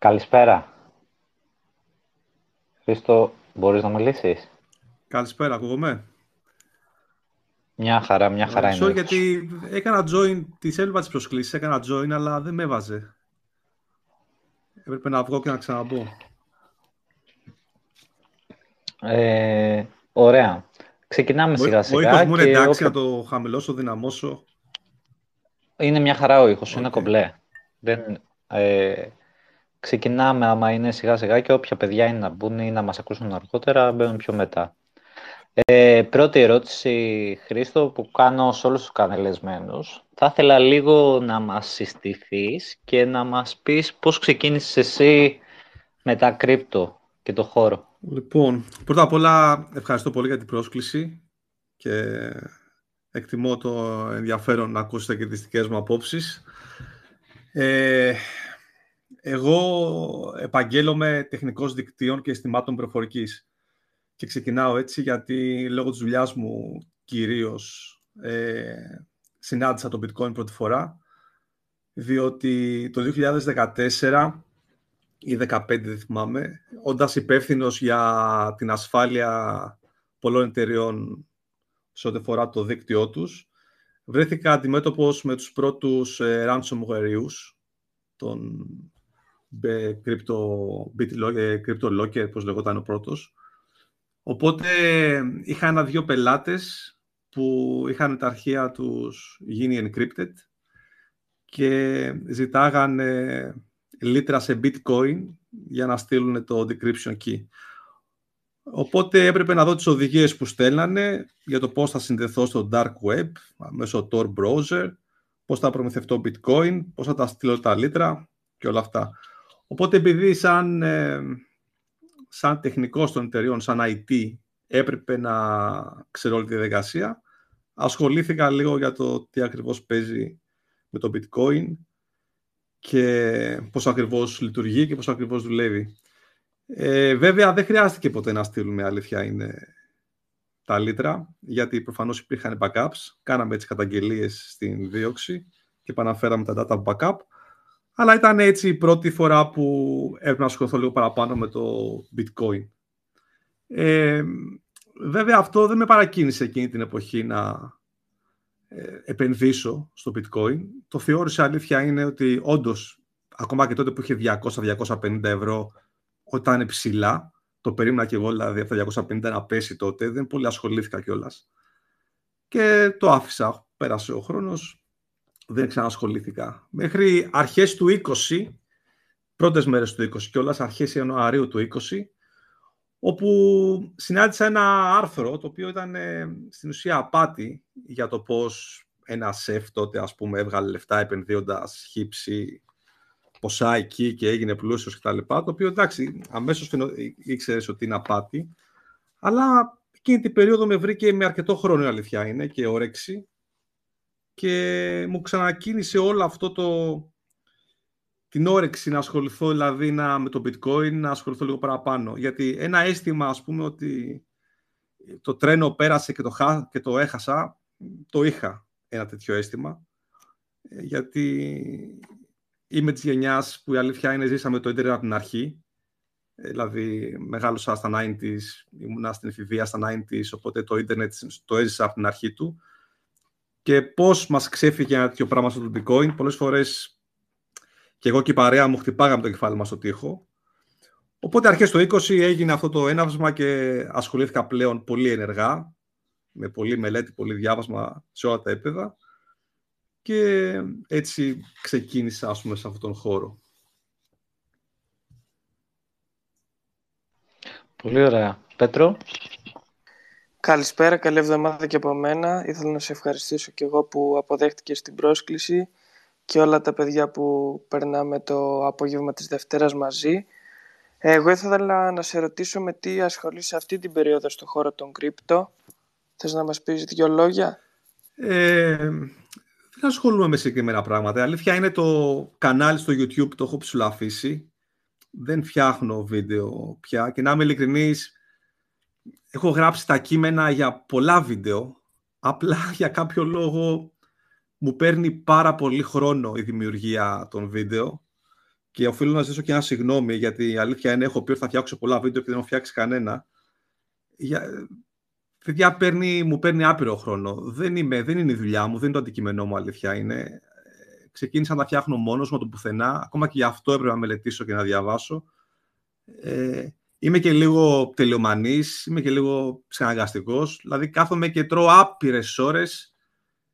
Καλησπέρα. Χρήστο, μπορείς να μιλήσεις; Καλησπέρα, ακούγομαι; Μια χαρά, μια χαρά είναι. Sorry, γιατί έκανα join, τις έλβα τις προσκλήσεις, έκανα join, αλλά δεν με έβαζε. Έπρεπε να βγω και να ξαναμπω. Ε, ωραία. Ξεκινάμε σιγά σιγά. Ο ήχος μου είναι εντάξει να το χαμηλώσω, δυναμώσω. Είναι μια χαρά ο ήχος, είναι κομπλέ. Δεν, ε, ξεκινάμε άμα είναι σιγά σιγά και όποια παιδιά είναι να μπουν ή να μας ακούσουν αργότερα, μπαίνουν πιο μετά. Ε, πρώτη ερώτηση, Χρήστο, που κάνω σε όλους τους κανελεσμένους. Θα ήθελα λίγο να μας συστηθείς και να μας πεις πώς ξεκίνησες εσύ με τα κρύπτο και το χώρο. Λοιπόν, πρώτα απ' όλα ευχαριστώ πολύ για την πρόσκληση και εκτιμώ το ενδιαφέρον να ακούσετε και τις δικές μου απόψεις. Ε, εγώ επαγγέλλομαι τεχνικός δικτύων και αισθημάτων προφορικής. Και ξεκινάω έτσι γιατί λόγω της δουλειάς μου κυρίως ε, συνάντησα το bitcoin πρώτη φορά διότι το 2014 ή 2015 δεν θυμάμαι όντας υπεύθυνος για την ασφάλεια πολλών εταιριών σε ό,τι φορά το δίκτυό τους βρέθηκα αντιμέτωπος με τους πρώτους ε, ransomware τον crypto, ε, crypto locker, πώς λεγόταν ο πρώτος, Οπότε είχα ένα-δύο πελάτες που είχαν τα αρχεία τους γίνει encrypted και ζητάγανε λίτρα σε bitcoin για να στείλουν το decryption key. Οπότε έπρεπε να δω τις οδηγίες που στέλνανε για το πώς θα συνδεθώ στο dark web μέσω Tor browser, πώς θα προμηθευτώ bitcoin, πώς θα τα στείλω τα λίτρα και όλα αυτά. Οπότε επειδή σαν ε, σαν τεχνικός των εταιριών, σαν IT, έπρεπε να ξέρω όλη τη διαδικασία. Ασχολήθηκα λίγο για το τι ακριβώς παίζει με το bitcoin και πώς ακριβώς λειτουργεί και πώς ακριβώς δουλεύει. Ε, βέβαια, δεν χρειάστηκε ποτέ να στείλουμε, αλήθεια είναι, τα λίτρα, γιατί προφανώς υπήρχαν backups. Κάναμε έτσι καταγγελίες στην δίωξη και επαναφέραμε τα data backup. Αλλά ήταν έτσι η πρώτη φορά που έπρεπε να ασχοληθώ λίγο παραπάνω με το bitcoin. Ε, βέβαια αυτό δεν με παρακίνησε εκείνη την εποχή να ε, επενδύσω στο bitcoin. Το θεώρησα αλήθεια είναι ότι όντως, ακόμα και τότε που είχε 200-250 ευρώ, όταν είναι ψηλά, το περίμενα και εγώ δηλαδή από τα 250 να πέσει τότε, δεν πολύ ασχολήθηκα κιόλας. Και το άφησα, πέρασε ο χρόνος, δεν ξανασχολήθηκα. Μέχρι αρχές του 20, πρώτες μέρες του 20 κιόλας, αρχές Ιανουαρίου του 20, όπου συνάντησα ένα άρθρο το οποίο ήταν ε, στην ουσία απάτη για το πώς ένα σεφ τότε ας πούμε έβγαλε λεφτά επενδύοντας χύψη ποσά εκεί και έγινε πλούσιος κτλ. Το οποίο εντάξει αμέσως ήξερες ότι είναι απάτη αλλά εκείνη την περίοδο με βρήκε με αρκετό χρόνο η αλήθεια είναι και όρεξη και μου ξανακίνησε όλο αυτό το, την όρεξη να ασχοληθώ δηλαδή να, με το bitcoin, να ασχοληθώ λίγο παραπάνω. Γιατί ένα αίσθημα ας πούμε ότι το τρένο πέρασε και το, και το έχασα, το είχα ένα τέτοιο αίσθημα. Ε, γιατί είμαι της γενιάς που η αλήθεια είναι ζήσαμε το ίντερνετ από την αρχή. Ε, δηλαδή μεγάλωσα στα 90s, ήμουνα στην εφηβεία στα 90s, οπότε το ίντερνετ το έζησα από την αρχή του και πώς μας ξέφυγε ένα τέτοιο πράγμα στο bitcoin. Πολλές φορές και εγώ και η παρέα μου χτυπάγαμε το κεφάλι μας στο τοίχο. Οπότε αρχές το 20 έγινε αυτό το έναυσμα και ασχολήθηκα πλέον πολύ ενεργά, με πολύ μελέτη, πολύ διάβασμα σε όλα τα επίπεδα και έτσι ξεκίνησα ας πούμε σε αυτόν τον χώρο. Πολύ ωραία. Πέτρο. Καλησπέρα, καλή εβδομάδα και από μένα. Ήθελα να σε ευχαριστήσω και εγώ που αποδέχτηκες την πρόσκληση και όλα τα παιδιά που περνάμε το απόγευμα της Δευτέρας μαζί. Εγώ ήθελα να σε ρωτήσω με τι ασχολείσαι αυτή την περίοδο στο χώρο των κρύπτο. Θες να μας πεις δύο λόγια; Ε, δεν ασχολούμαι με συγκεκριμένα πράγματα. Η αλήθεια είναι το κανάλι στο YouTube το έχω ψηλαφίσει. Δεν φτιάχνω βίντεο πια και να είμαι ειλικρινής, έχω γράψει τα κείμενα για πολλά βίντεο, απλά για κάποιο λόγο μου παίρνει πάρα πολύ χρόνο η δημιουργία των βίντεο και οφείλω να ζητήσω και ένα συγγνώμη, γιατί η αλήθεια είναι έχω πει ότι θα φτιάξω πολλά βίντεο και δεν έχω φτιάξει κανένα. Για... Παιδιά, παίρνει, μου παίρνει άπειρο χρόνο. Δεν, είμαι, δεν είναι η δουλειά μου, δεν είναι το αντικείμενό μου, αλήθεια είναι. Ξεκίνησα να τα φτιάχνω μόνος με το πουθενά. Ακόμα και γι' αυτό έπρεπε να μελετήσω και να διαβάσω. Ε, είμαι και λίγο τελειομανής, είμαι και λίγο ψυχαναγκαστικός. Δηλαδή κάθομαι και τρώω άπειρες ώρες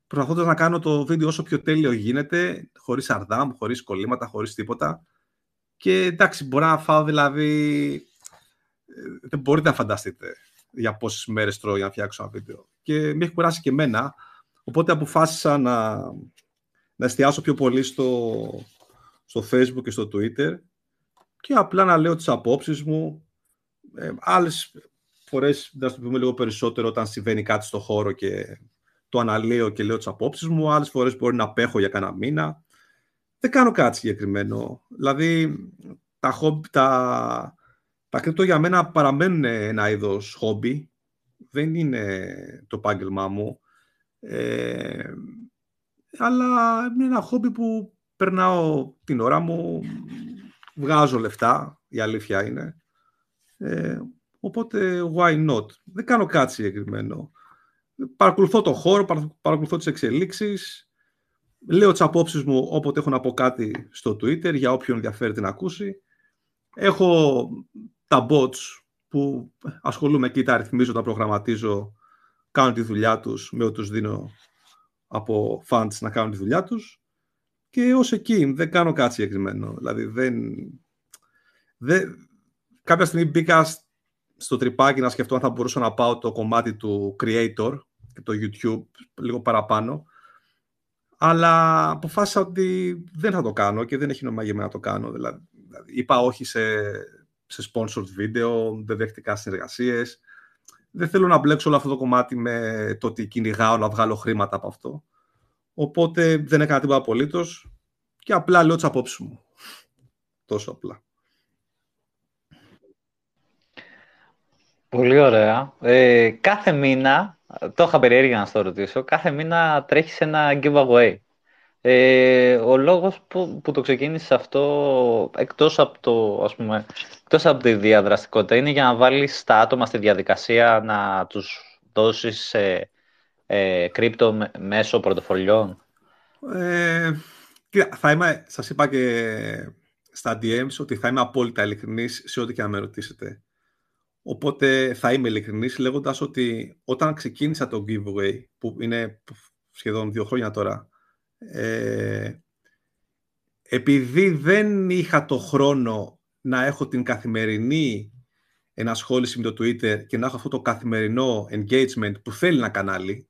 προσπαθώντας να κάνω το βίντεο όσο πιο τέλειο γίνεται, χωρίς αρδάμ, χωρίς κολλήματα, χωρίς τίποτα. Και εντάξει, μπορώ να φάω δηλαδή. Ε, δεν μπορείτε να φανταστείτε για πόσες μέρες τρώω για να φτιάξω ένα βίντεο. Και με έχει κουράσει και εμένα. Οπότε αποφάσισα να, να εστιάσω πιο πολύ στο, στο Facebook και στο Twitter και απλά να λέω τις απόψεις μου. Ε, άλλες φορές, να το πούμε λίγο περισσότερο, όταν συμβαίνει κάτι στο χώρο και το αναλύω και λέω τις απόψεις μου. Άλλες φορές μπορεί να απέχω για κανένα μήνα. Δεν κάνω κάτι συγκεκριμένο. Δηλαδή, τα, χόμπι, τα, τα κρυπτο για μένα παραμένουν ένα είδος χόμπι. Δεν είναι το επάγγελμά μου. Ε, αλλά είναι ένα χόμπι που περνάω την ώρα μου, βγάζω λεφτά, η αλήθεια είναι. Ε, οπότε, why not; Δεν κάνω κάτι συγκεκριμένο παρακολουθώ το χώρο, παρακολουθώ τις εξελίξεις, λέω τις απόψεις μου όποτε έχω να πω κάτι στο Twitter για όποιον ενδιαφέρει να ακούσει. Έχω τα bots που ασχολούμαι εκεί, τα αριθμίζω, τα προγραμματίζω, κάνω τη δουλειά τους, με ό,τι τους δίνω από funds να κάνουν τη δουλειά τους. Και ως εκεί δεν κάνω κάτι συγκεκριμένο. Δηλαδή δεν... δεν... Κάποια στιγμή μπήκα στο τρυπάκι να σκεφτώ αν θα μπορούσα να πάω το κομμάτι του creator και το YouTube λίγο παραπάνω. Αλλά αποφάσισα ότι δεν θα το κάνω και δεν έχει νόημα για μένα να το κάνω. Δηλαδή, είπα όχι σε, σε sponsored video, δεν δέχτηκα συνεργασίες. Δεν θέλω να μπλέξω όλο αυτό το κομμάτι με το ότι κυνηγάω να βγάλω χρήματα από αυτό. Οπότε δεν έκανα τίποτα απολύτως και απλά λέω τις απόψεις μου. Τόσο απλά. Πολύ ωραία. Ε, κάθε μήνα, το είχα περιέργεια να στο ρωτήσω, κάθε μήνα τρέχεις ένα giveaway. Ε, ο λόγος που, που το ξεκίνησες αυτό, εκτός από, το, ας πούμε, εκτός από τη διαδραστικότητα, είναι για να βάλεις τα άτομα στη διαδικασία να τους δώσεις ε, ε, κρύπτο μέσω πορτοφολιών; Ε, θα είμαι, σας είπα και στα DMs ότι θα είμαι απόλυτα ειλικρινής σε ό,τι και να με ρωτήσετε. Οπότε θα είμαι ειλικρινής λέγοντας ότι όταν ξεκίνησα το giveaway, που είναι σχεδόν δύο χρόνια τώρα, ε, επειδή δεν είχα το χρόνο να έχω την καθημερινή ενασχόληση με το Twitter και να έχω αυτό το καθημερινό engagement που θέλει ένα κανάλι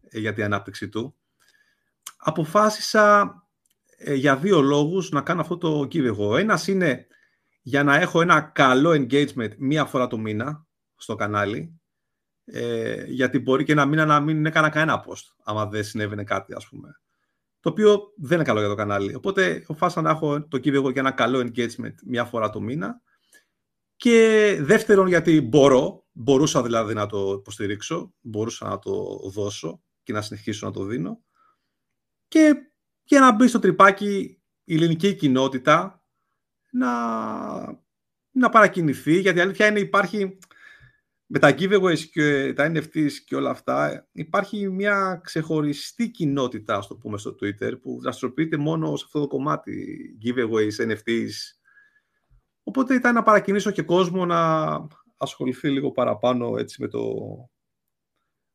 ε, για την ανάπτυξη του, αποφάσισα ε, για δύο λόγους να κάνω αυτό το giveaway. Ένας είναι για να έχω ένα καλό engagement μία φορά το μήνα στο κανάλι, ε, γιατί μπορεί και ένα μήνα να μην έκανα κανένα post, άμα δεν συνέβαινε κάτι, ας πούμε. Το οποίο δεν είναι καλό για το κανάλι. Οπότε, αποφάσισα να έχω το κύβιο και ένα καλό engagement μία φορά το μήνα. Και δεύτερον, γιατί μπορώ, μπορούσα δηλαδή να το υποστηρίξω, μπορούσα να το δώσω και να συνεχίσω να το δίνω. Και για να μπει στο τρυπάκι η ελληνική κοινότητα, να, να παρακινηθεί, γιατί η αλήθεια είναι υπάρχει με τα giveaways και τα NFTs και όλα αυτά, υπάρχει μια ξεχωριστή κοινότητα, ας το πούμε, στο Twitter, που δραστηριοποιείται μόνο σε αυτό το κομμάτι, giveaways, NFTs. Οπότε ήταν να παρακινήσω και κόσμο να ασχοληθεί λίγο παραπάνω έτσι, με, το,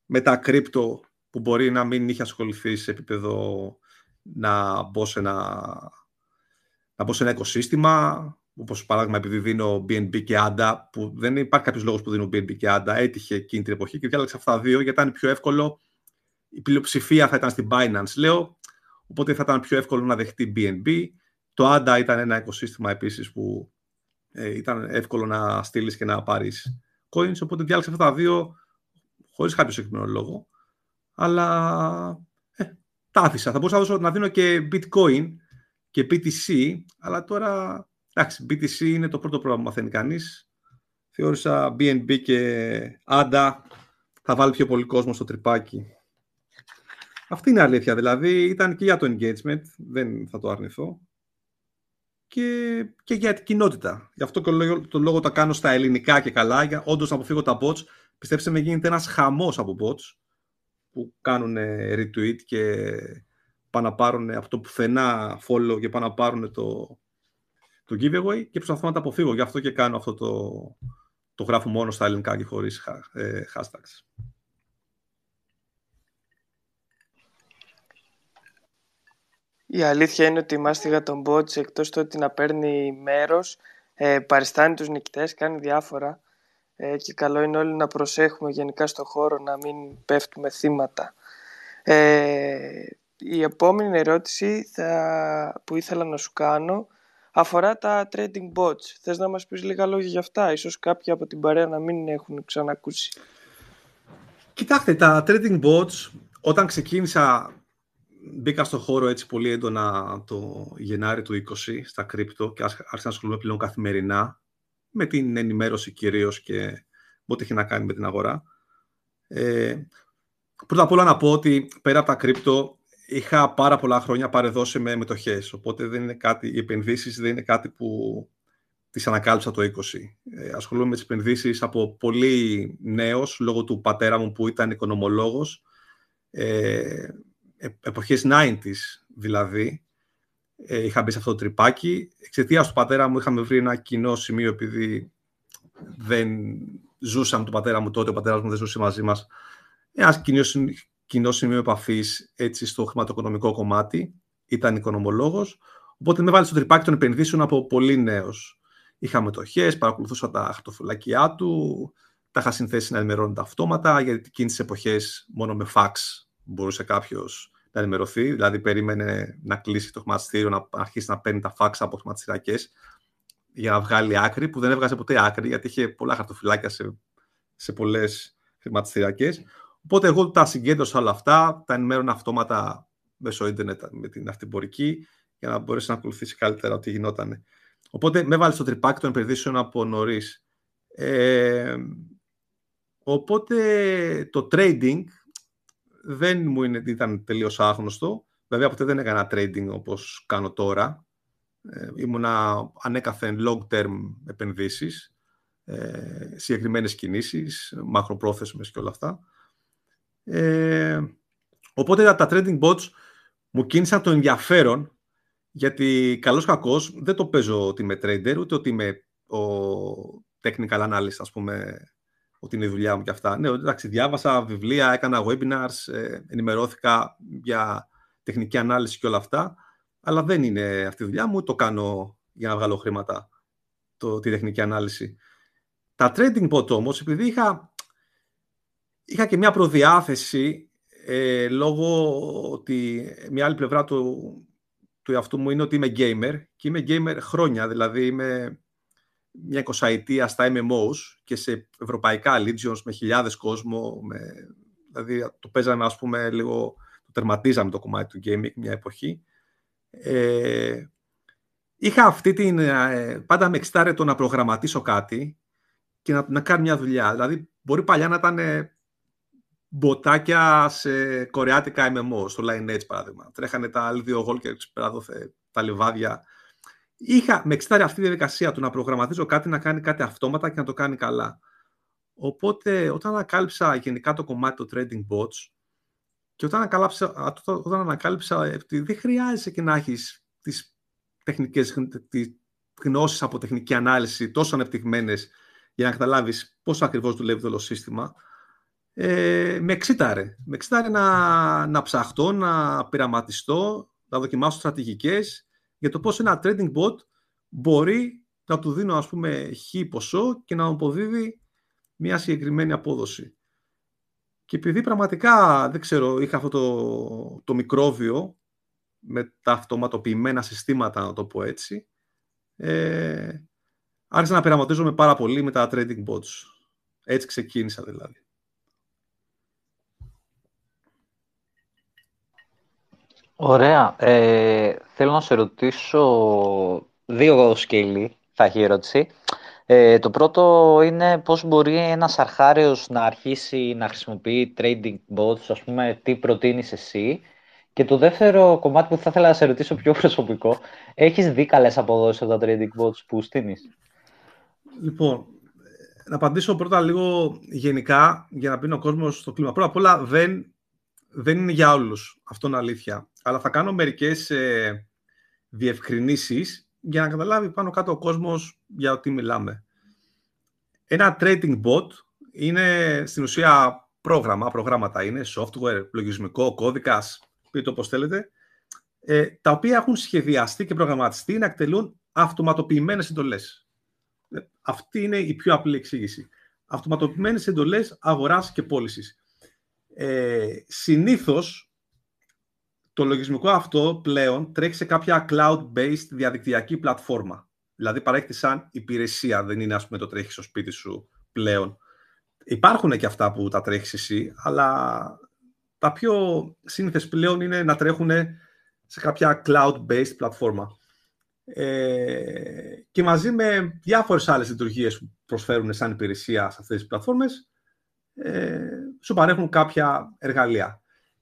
με τα κρύπτο που μπορεί να μην είχε ασχοληθεί σε επίπεδο να μπω σε ένα να μπω σε ένα οικοσύστημα, όπως παράδειγμα επειδή δίνω BNB και ADA, που δεν υπάρχει κάποιος λόγος που δίνω BNB και ADA, έτυχε εκείνη την εποχή και διάλεξα αυτά τα δύο γιατί ήταν πιο εύκολο. Η πλειοψηφία θα ήταν στην Binance, λέω, οπότε θα ήταν πιο εύκολο να δεχτεί BNB. Το ADA ήταν ένα οικοσύστημα επίσης που ε, ήταν εύκολο να στείλεις και να πάρεις coins, οπότε διάλεξα αυτά τα δύο χωρίς κάποιο συγκεκριμένο λόγο. Αλλά ε, τα άφησα. Θα μπορούσα να, να δίνω και bitcoin, και BTC, αλλά τώρα, εντάξει, BTC είναι το πρώτο πρόγραμμα που μαθαίνει κανείς. Θεώρησα BNB και ADA θα βάλει πιο πολύ κόσμο στο τρυπάκι. Αυτή είναι η αλήθεια, δηλαδή ήταν και για το engagement, δεν θα το αρνηθώ. και, και για την κοινότητα. Γι' αυτό και το λόγο τα κάνω στα ελληνικά και καλά, για όντως να αποφύγω τα bots. Πιστέψτε με, γίνεται ένας χαμός από bots που κάνουν retweet και πάνε να πάρουν από το πουθενά follow και πάνε να πάρουν το, το giveaway και προσπαθώ να τα αποφύγω. Γι' αυτό και κάνω αυτό το, το γράφω μόνο στα ελληνικά και χωρίς ε, hashtags. Η αλήθεια είναι ότι η μάστιγα των bots εκτός του ότι να παίρνει μέρος, ε, παριστάνει τους νικητές, κάνει διάφορα ε, και καλό είναι όλοι να προσέχουμε γενικά στο χώρο να μην πέφτουμε θύματα. Ε, η επόμενη ερώτηση θα, που ήθελα να σου κάνω αφορά τα trading bots. Θες να μας πεις λίγα λόγια για αυτά, ίσως κάποιοι από την παρέα να μην έχουν ξανακούσει. Κοιτάξτε, τα trading bots όταν ξεκίνησα μπήκα στο χώρο έτσι πολύ έντονα το Γενάρη του 20 στα κρύπτο και άρχισα να ασχολούμαι πλέον καθημερινά με την ενημέρωση κυρίως και ό,τι έχει να κάνει με την αγορά. Ε, πρώτα απ' όλα να πω ότι πέρα από τα κρύπτο είχα πάρα πολλά χρόνια παρεδώσει με μετοχές, οπότε δεν είναι κάτι, οι επενδύσεις δεν είναι κάτι που τις ανακάλυψα το 20. Ε, ασχολούμαι με τις επενδύσεις από πολύ νέος, λόγω του πατέρα μου που ήταν οικονομολόγος. Ε, εποχές 90s δηλαδή, ε, είχα μπει σε αυτό το τρυπάκι. Εξαιτίας του πατέρα μου είχαμε βρει ένα κοινό σημείο επειδή δεν ζούσαμε τον πατέρα μου τότε, ο πατέρας μου δεν ζούσε μαζί μας. Ένας κοινός, κοινό σημείο επαφής έτσι στο χρηματοοικονομικό κομμάτι. Ήταν οικονομολόγος. Οπότε με βάλει στο τρυπάκι των επενδύσεων από πολύ νέος. Είχα μετοχέ, παρακολουθούσα τα χαρτοφυλακιά του, τα είχα συνθέσει να ενημερώνονται αυτόματα, γιατί εκείνες τις εποχές μόνο με φαξ μπορούσε κάποιος να ενημερωθεί. Δηλαδή, περίμενε να κλείσει το χρηματιστήριο, να αρχίσει να παίρνει τα φάξα από χρηματιστηριακές για να βγάλει άκρη, που δεν έβγαζε ποτέ άκρη, γιατί είχε πολλά χαρτοφυλάκια σε, σε πολλές χρηματιστηριακές. Οπότε, εγώ τα συγκέντρωσα όλα αυτά, τα ενημέρωνα αυτόματα μέσω ίντερνετ με την αυτιμπορική, για να μπορέσει να ακολουθήσει καλύτερα ό,τι γινόταν. Οπότε, με έβαλε στο τρυπάκι των επενδύσεων από νωρίς. Ε, οπότε, το trading δεν μου είναι, ήταν τελείως άγνωστο. Βέβαια, ποτέ δεν έκανα trading όπως κάνω τώρα. Ε, ήμουνα ανέκαθεν long-term επενδύσεις, ε, συγκεκριμένες κινήσεις, μακροπρόθεσμες και όλα αυτά. Ε, οπότε τα trading bots μου κίνησαν το ενδιαφέρον, γιατί καλώς κακός δεν το παίζω ότι είμαι trader, ούτε ότι είμαι ο technical analyst, ας πούμε, ότι είναι η δουλειά μου και αυτά. Ναι, εντάξει, διάβασα βιβλία, έκανα webinars, ε, ενημερώθηκα για τεχνική ανάλυση και όλα αυτά, αλλά δεν είναι αυτή η δουλειά μου, το κάνω για να βγάλω χρήματα, το, τη τεχνική ανάλυση. Τα trading bot όμως, επειδή είχα, είχα και μια προδιάθεση, ε, λόγω ότι μια άλλη πλευρά του, του εαυτού μου είναι ότι είμαι gamer και είμαι gamer χρόνια, δηλαδή είμαι μια εικοσαετία στα MMOs και σε ευρωπαϊκά Legions με χιλιάδες κόσμο, με, δηλαδή το παίζαμε ας πούμε λίγο, το τερματίζαμε το κομμάτι του gaming μια εποχή. Ε, είχα αυτή την, ε, πάντα με εξτάρε το να προγραμματίσω κάτι και να, να κάνω μια δουλειά. Δηλαδή μπορεί παλιά να ήταν μποτάκια σε κορεάτικα MMO, στο Lineage παράδειγμα. Τρέχανε τα άλλοι δύο πέρα τα λιβάδια είχα με εξτάρει αυτή τη διαδικασία του να προγραμματίζω κάτι, να κάνει κάτι αυτόματα και να το κάνει καλά. Οπότε, όταν ανακάλυψα γενικά το κομμάτι του trading bots και όταν ανακάλυψα, όταν ανακάλυψα ότι δεν χρειάζεται και να έχεις τις τεχνικές τις γνώσεις από τεχνική ανάλυση τόσο ανεπτυγμένες για να καταλάβεις πώς ακριβώς δουλεύει το όλο σύστημα, ε, με εξήταρε. Με εξήταρε να, να ψαχτώ, να πειραματιστώ, να δοκιμάσω στρατηγικές για το πώς ένα trading bot μπορεί να του δίνω ας πούμε χ ποσό και να μου αποδίδει μια συγκεκριμένη απόδοση. Και επειδή πραγματικά, δεν ξέρω, είχα αυτό το, το μικρόβιο με τα αυτοματοποιημένα συστήματα, να το πω έτσι, ε, άρχισα να πειραματίζομαι πάρα πολύ με τα trading bots. Έτσι ξεκίνησα δηλαδή. Ωραία. Ε, θέλω να σε ρωτήσω δύο σκέλη, θα έχει ερώτηση. Ε, το πρώτο είναι πώς μπορεί ένας αρχάριος να αρχίσει να χρησιμοποιεί trading bots, ας πούμε, τι προτείνεις εσύ. Και το δεύτερο κομμάτι που θα ήθελα να σε ρωτήσω πιο προσωπικό, έχεις δει καλές αποδόσεις από τα trading bots που στείνεις; Λοιπόν, να απαντήσω πρώτα λίγο γενικά για να πει ο κόσμος στο κλίμα. Πρώτα απ' όλα δεν, δεν είναι για όλους, αυτό είναι αλήθεια. Αλλά θα κάνω μερικές ε, διευκρινήσεις για να καταλάβει πάνω κάτω ο κόσμος για ό,τι μιλάμε. Ένα trading bot είναι στην ουσία πρόγραμμα, προγράμματα είναι, software, λογισμικό, κώδικας, πείτε το όπως θέλετε, ε, τα οποία έχουν σχεδιαστεί και προγραμματιστεί να εκτελούν αυτοματοποιημένες εντολές. Ε, αυτή είναι η πιο απλή εξήγηση. Αυτοματοποιημένες εντολές αγοράς και πώλησης. Ε, συνήθως, το λογισμικό αυτό πλέον τρέχει σε κάποια cloud-based διαδικτυακή πλατφόρμα. Δηλαδή παρέχει σαν υπηρεσία, δεν είναι ας πούμε το τρέχεις στο σπίτι σου πλέον. Υπάρχουν και αυτά που τα τρέχεις εσύ, αλλά τα πιο σύνηθες πλέον είναι να τρέχουν σε κάποια cloud-based πλατφόρμα. Ε, και μαζί με διάφορες άλλες λειτουργίες που προσφέρουν σαν υπηρεσία σε αυτές τις πλατφόρμες, ε, σου παρέχουν κάποια εργαλεία.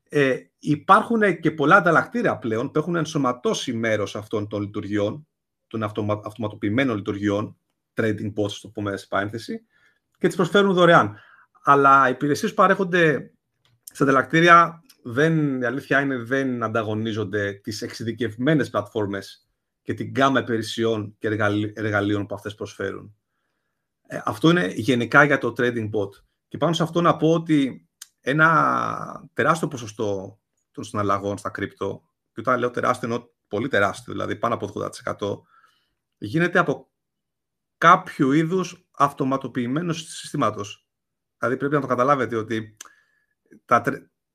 Ε, υπάρχουν και πολλά ανταλλακτήρια πλέον που έχουν ενσωματώσει μέρος αυτών των λειτουργιών, των αυτοματοποιημένων λειτουργιών, trading posts, το πούμε σε παρένθεση, και τις προσφέρουν δωρεάν. Αλλά οι υπηρεσίες που παρέχονται στα ανταλλακτήρια δεν, η αλήθεια είναι δεν ανταγωνίζονται τις εξειδικευμένες πλατφόρμες και την γκάμα υπηρεσιών και εργαλείων που αυτές προσφέρουν. Ε, αυτό είναι γενικά για το trading bot. Και πάνω σε αυτό να πω ότι ένα τεράστιο ποσοστό των συναλλαγών στα κρύπτο, και όταν λέω τεράστιο εννοώ πολύ τεράστιο, δηλαδή πάνω από 80%, γίνεται από κάποιο είδους αυτοματοποιημένος συστήματος. Δηλαδή πρέπει να το καταλάβετε ότι τα,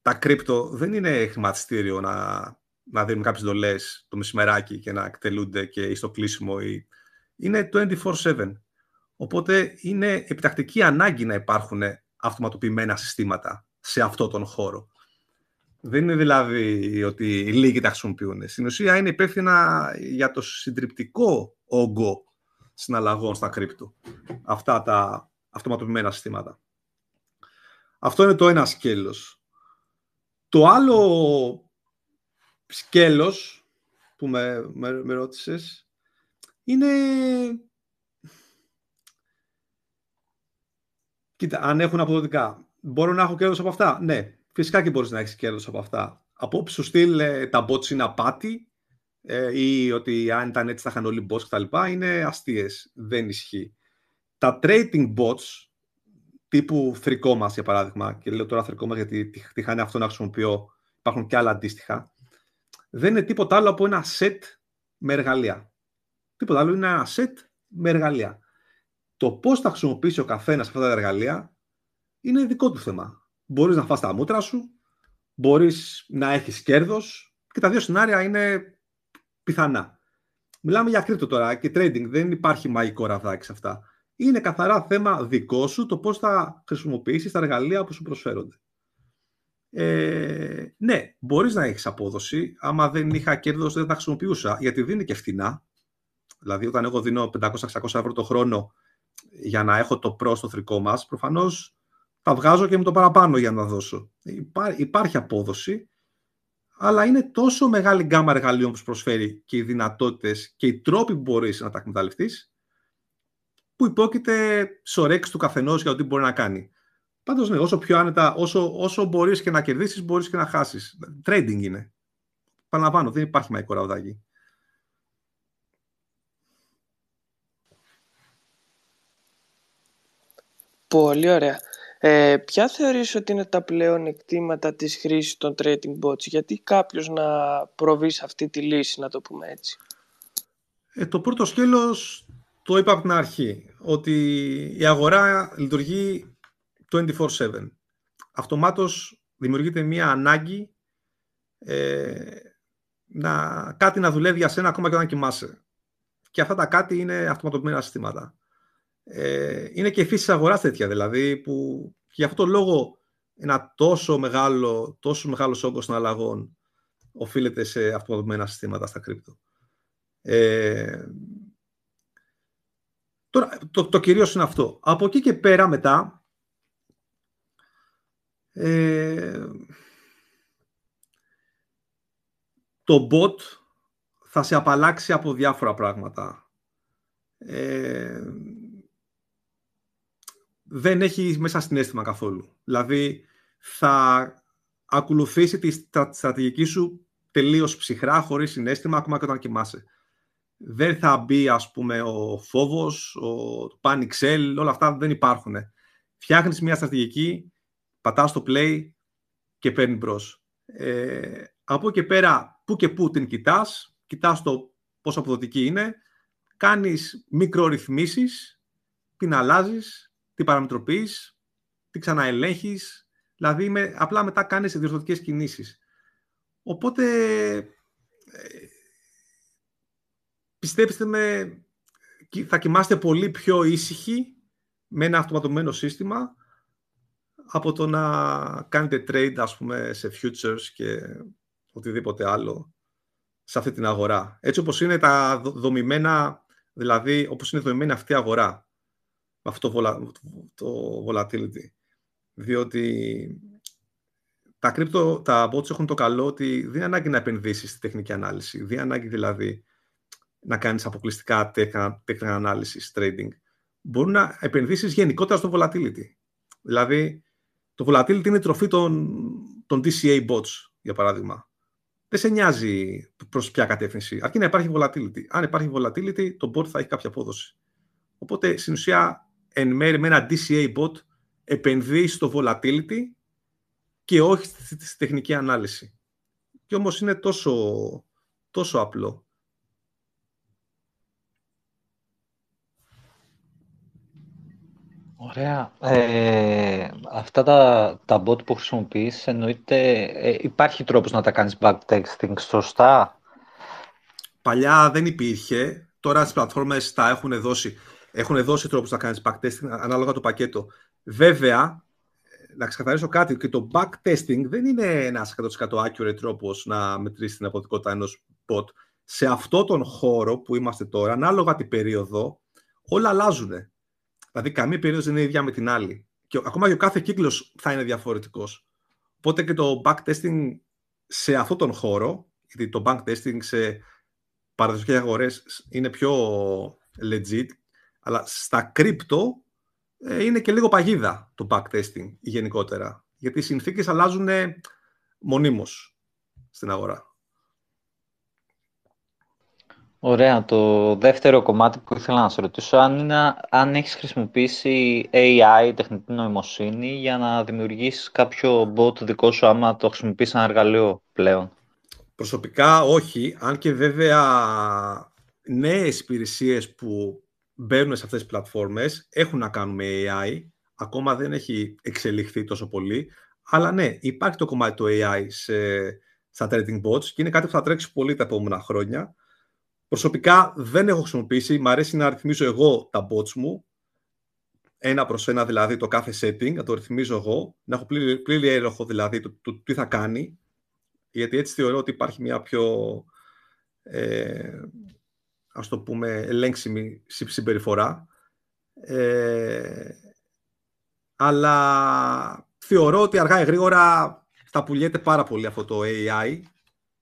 τα κρύπτο δεν είναι χρηματιστήριο να, να δίνουν κάποιες δολές το μεσημεράκι και να εκτελούνται και στο κλείσιμο. Ή... Είναι 24-7. Οπότε είναι επιτακτική ανάγκη να υπάρχουν αυτοματοποιημένα συστήματα σε αυτό τον χώρο. Δεν είναι δηλαδή ότι λίγοι τα χρησιμοποιούν. Στην ουσία είναι υπεύθυνα για το συντριπτικό όγκο συναλλαγών στα κρύπτο. Αυτά τα αυτοματοποιημένα συστήματα. Αυτό είναι το ένα σκέλος. Το άλλο σκέλος που με, με, με ρώτησες είναι... Κοίτα, αν έχουν αποδοτικά. Μπορώ να έχω κέρδος από αυτά; Ναι, φυσικά και μπορείς να έχεις κέρδος από αυτά. Από όποιο στυλ ε, τα bots είναι απάτη ε, ή ότι αν ήταν έτσι θα είχαν όλοι bots κτλ. είναι αστείες. Δεν ισχύει. Τα trading bots τύπου θρικό μας, για παράδειγμα, και λέω τώρα θρικό μας γιατί τη χάνει αυτό να χρησιμοποιώ, υπάρχουν και άλλα αντίστοιχα, δεν είναι τίποτα άλλο από ένα set με εργαλεία. Τίποτα άλλο είναι ένα set με εργαλεία. Το πώς θα χρησιμοποιήσει ο καθένας αυτά τα εργαλεία είναι δικό του θέμα. Μπορείς να φας τα μούτρα σου, μπορείς να έχεις κέρδος και τα δύο σενάρια είναι πιθανά. Μιλάμε για κρύπτο τώρα και trading. Δεν υπάρχει μαγικό ραβδάκι σε αυτά είναι καθαρά θέμα δικό σου το πώς θα χρησιμοποιήσεις τα εργαλεία που σου προσφέρονται. Ε, ναι, μπορείς να έχεις απόδοση. Άμα δεν είχα κέρδος δεν θα χρησιμοποιούσα, γιατί δίνει και φθηνά. Δηλαδή, όταν εγώ δίνω 500-600 ευρώ το χρόνο για να έχω το προ στο θρικό μας, προφανώς τα βγάζω και με το παραπάνω για να δώσω. υπάρχει απόδοση, αλλά είναι τόσο μεγάλη γκάμα εργαλείων που σου προσφέρει και οι δυνατότητες και οι τρόποι που μπορείς να τα εκμεταλλευτείς, που υπόκειται σωρέξει του καθενός για ό,τι μπορεί να κάνει. Πάντως, ναι, όσο πιο άνετα, όσο, όσο μπορείς και να κερδίσεις, μπορείς και να χάσεις. Trading είναι. Παραλαμβάνω, δεν υπάρχει μαϊκό ραβδάκι. Πολύ ωραία. Ε, ποια θεωρείς ότι είναι τα πλέον εκτήματα της χρήσης των trading bots, γιατί κάποιος να προβεί σε αυτή τη λύση, να το πούμε έτσι. Ε, το πρώτο σκέλος το είπα από την αρχή, ότι η αγορά λειτουργεί 24-7. Αυτομάτως δημιουργείται μια ανάγκη ε, να, κάτι να δουλεύει για σένα ακόμα και όταν κοιμάσαι. Και αυτά τα κάτι είναι αυτοματοποιημένα συστήματα. Ε, είναι και η φύση της αγοράς τέτοια, δηλαδή, που και γι' αυτό το λόγο ένα τόσο μεγάλο, τόσο μεγάλος όγκος συναλλαγών οφείλεται σε αυτοματοποιημένα συστήματα στα κρύπτο. Ε, Τώρα, το, το κυρίως είναι αυτό. Από εκεί και πέρα μετά, ε, το bot θα σε απαλλάξει από διάφορα πράγματα. Ε, δεν έχει μέσα συνέστημα καθόλου. Δηλαδή, θα ακολουθήσει τη στρατηγική σου τελείως ψυχρά, χωρίς συνέστημα, ακόμα και όταν κοιμάσαι. Δεν θα μπει, ας πούμε, ο φόβος, ο panic sell, όλα αυτά δεν υπάρχουν. Φτιάχνεις μια στρατηγική, πατάς το play και παίρνει μπρος. Ε, από και πέρα, που και που την κοιτάς, κοιτάς το πόσο αποδοτική είναι, κάνεις μικρορυθμίσεις, την αλλάζεις, την παραμετροποιείς, την ξαναελέγχεις, δηλαδή με, απλά μετά κάνεις διορθωτικές κινήσεις. Οπότε, ε, πιστέψτε με, θα κοιμάστε πολύ πιο ήσυχοι με ένα αυτοματωμένο σύστημα από το να κάνετε trade, ας πούμε, σε futures και οτιδήποτε άλλο σε αυτή την αγορά. Έτσι όπως είναι τα δομημένα, δηλαδή όπως είναι δομημένη αυτή η αγορά, με αυτό το volatility. Διότι τα crypto, τα bots έχουν το καλό ότι δεν είναι ανάγκη να επενδύσεις στη τεχνική ανάλυση. Δεν είναι ανάγκη δηλαδή να κάνεις αποκλειστικά technical ανάλυσης, trading. Μπορεί να επενδύσεις γενικότερα στο volatility. Δηλαδή, το volatility είναι η τροφή των, των DCA bots, για παράδειγμα. Δεν σε νοιάζει προς ποια κατεύθυνση, αρκεί να υπάρχει volatility. Αν υπάρχει volatility, το bot θα έχει κάποια απόδοση. Οπότε, στην ουσία, εν μέρει με ένα DCA bot επενδύει στο volatility και όχι στη τεχνική ανάλυση. Και όμως είναι τόσο, τόσο απλό. Ωραία. Ε, αυτά τα, τα bot που χρησιμοποιείς, εννοείται, ε, υπάρχει τρόπος να τα κάνεις backtexting σωστά; Παλιά δεν υπήρχε. Τώρα στις πλατφόρμες τα έχουν δώσει. Έχουν δώσει τρόπους να κάνεις backtesting ανάλογα το πακέτο. Βέβαια, να ξεκαθαρίσω κάτι, και το backtesting δεν είναι ένας 100% accurate τρόπος να μετρήσεις την αποδοτικότητα ενός bot. Σε αυτό τον χώρο που είμαστε τώρα, ανάλογα την περίοδο, όλα αλλάζουν. Δηλαδή, καμία περίοδος δεν είναι ίδια με την άλλη. Και ακόμα και ο κάθε κύκλος θα είναι διαφορετικός. Οπότε και το backtesting σε αυτό τον χώρο, γιατί το backtesting σε παραδοσιακές αγορές είναι πιο legit, αλλά στα crypto ε, είναι και λίγο παγίδα το backtesting γενικότερα. Γιατί οι συνθήκες αλλάζουν μονίμως στην αγορά. Ωραία. Το δεύτερο κομμάτι που ήθελα να σε ρωτήσω αν, είναι, αν έχεις χρησιμοποιήσει AI, τεχνητή νοημοσύνη, για να δημιουργήσεις κάποιο bot δικό σου άμα το χρησιμοποιείς σαν εργαλείο πλέον; Προσωπικά όχι, αν και βέβαια νέες υπηρεσίες που μπαίνουν σε αυτές τις πλατφόρμες έχουν να κάνουν με AI, ακόμα δεν έχει εξελιχθεί τόσο πολύ, αλλά ναι, υπάρχει το κομμάτι του AI σε, στα trading bots και είναι κάτι που θα τρέξει πολύ τα επόμενα χρόνια. Προσωπικά δεν έχω χρησιμοποιήσει, μου αρέσει να ρυθμίζω εγώ τα bots μου, ένα προς ένα δηλαδή το κάθε setting, να το ρυθμίζω εγώ, να έχω πλήρη, πλήρη έλεγχο δηλαδή το, το, τι θα κάνει, γιατί έτσι θεωρώ ότι υπάρχει μια πιο ε, ας το πούμε, ελέγξιμη συμπεριφορά. Ε, αλλά θεωρώ ότι αργά ή γρήγορα θα πουλιέται πάρα πολύ αυτό το AI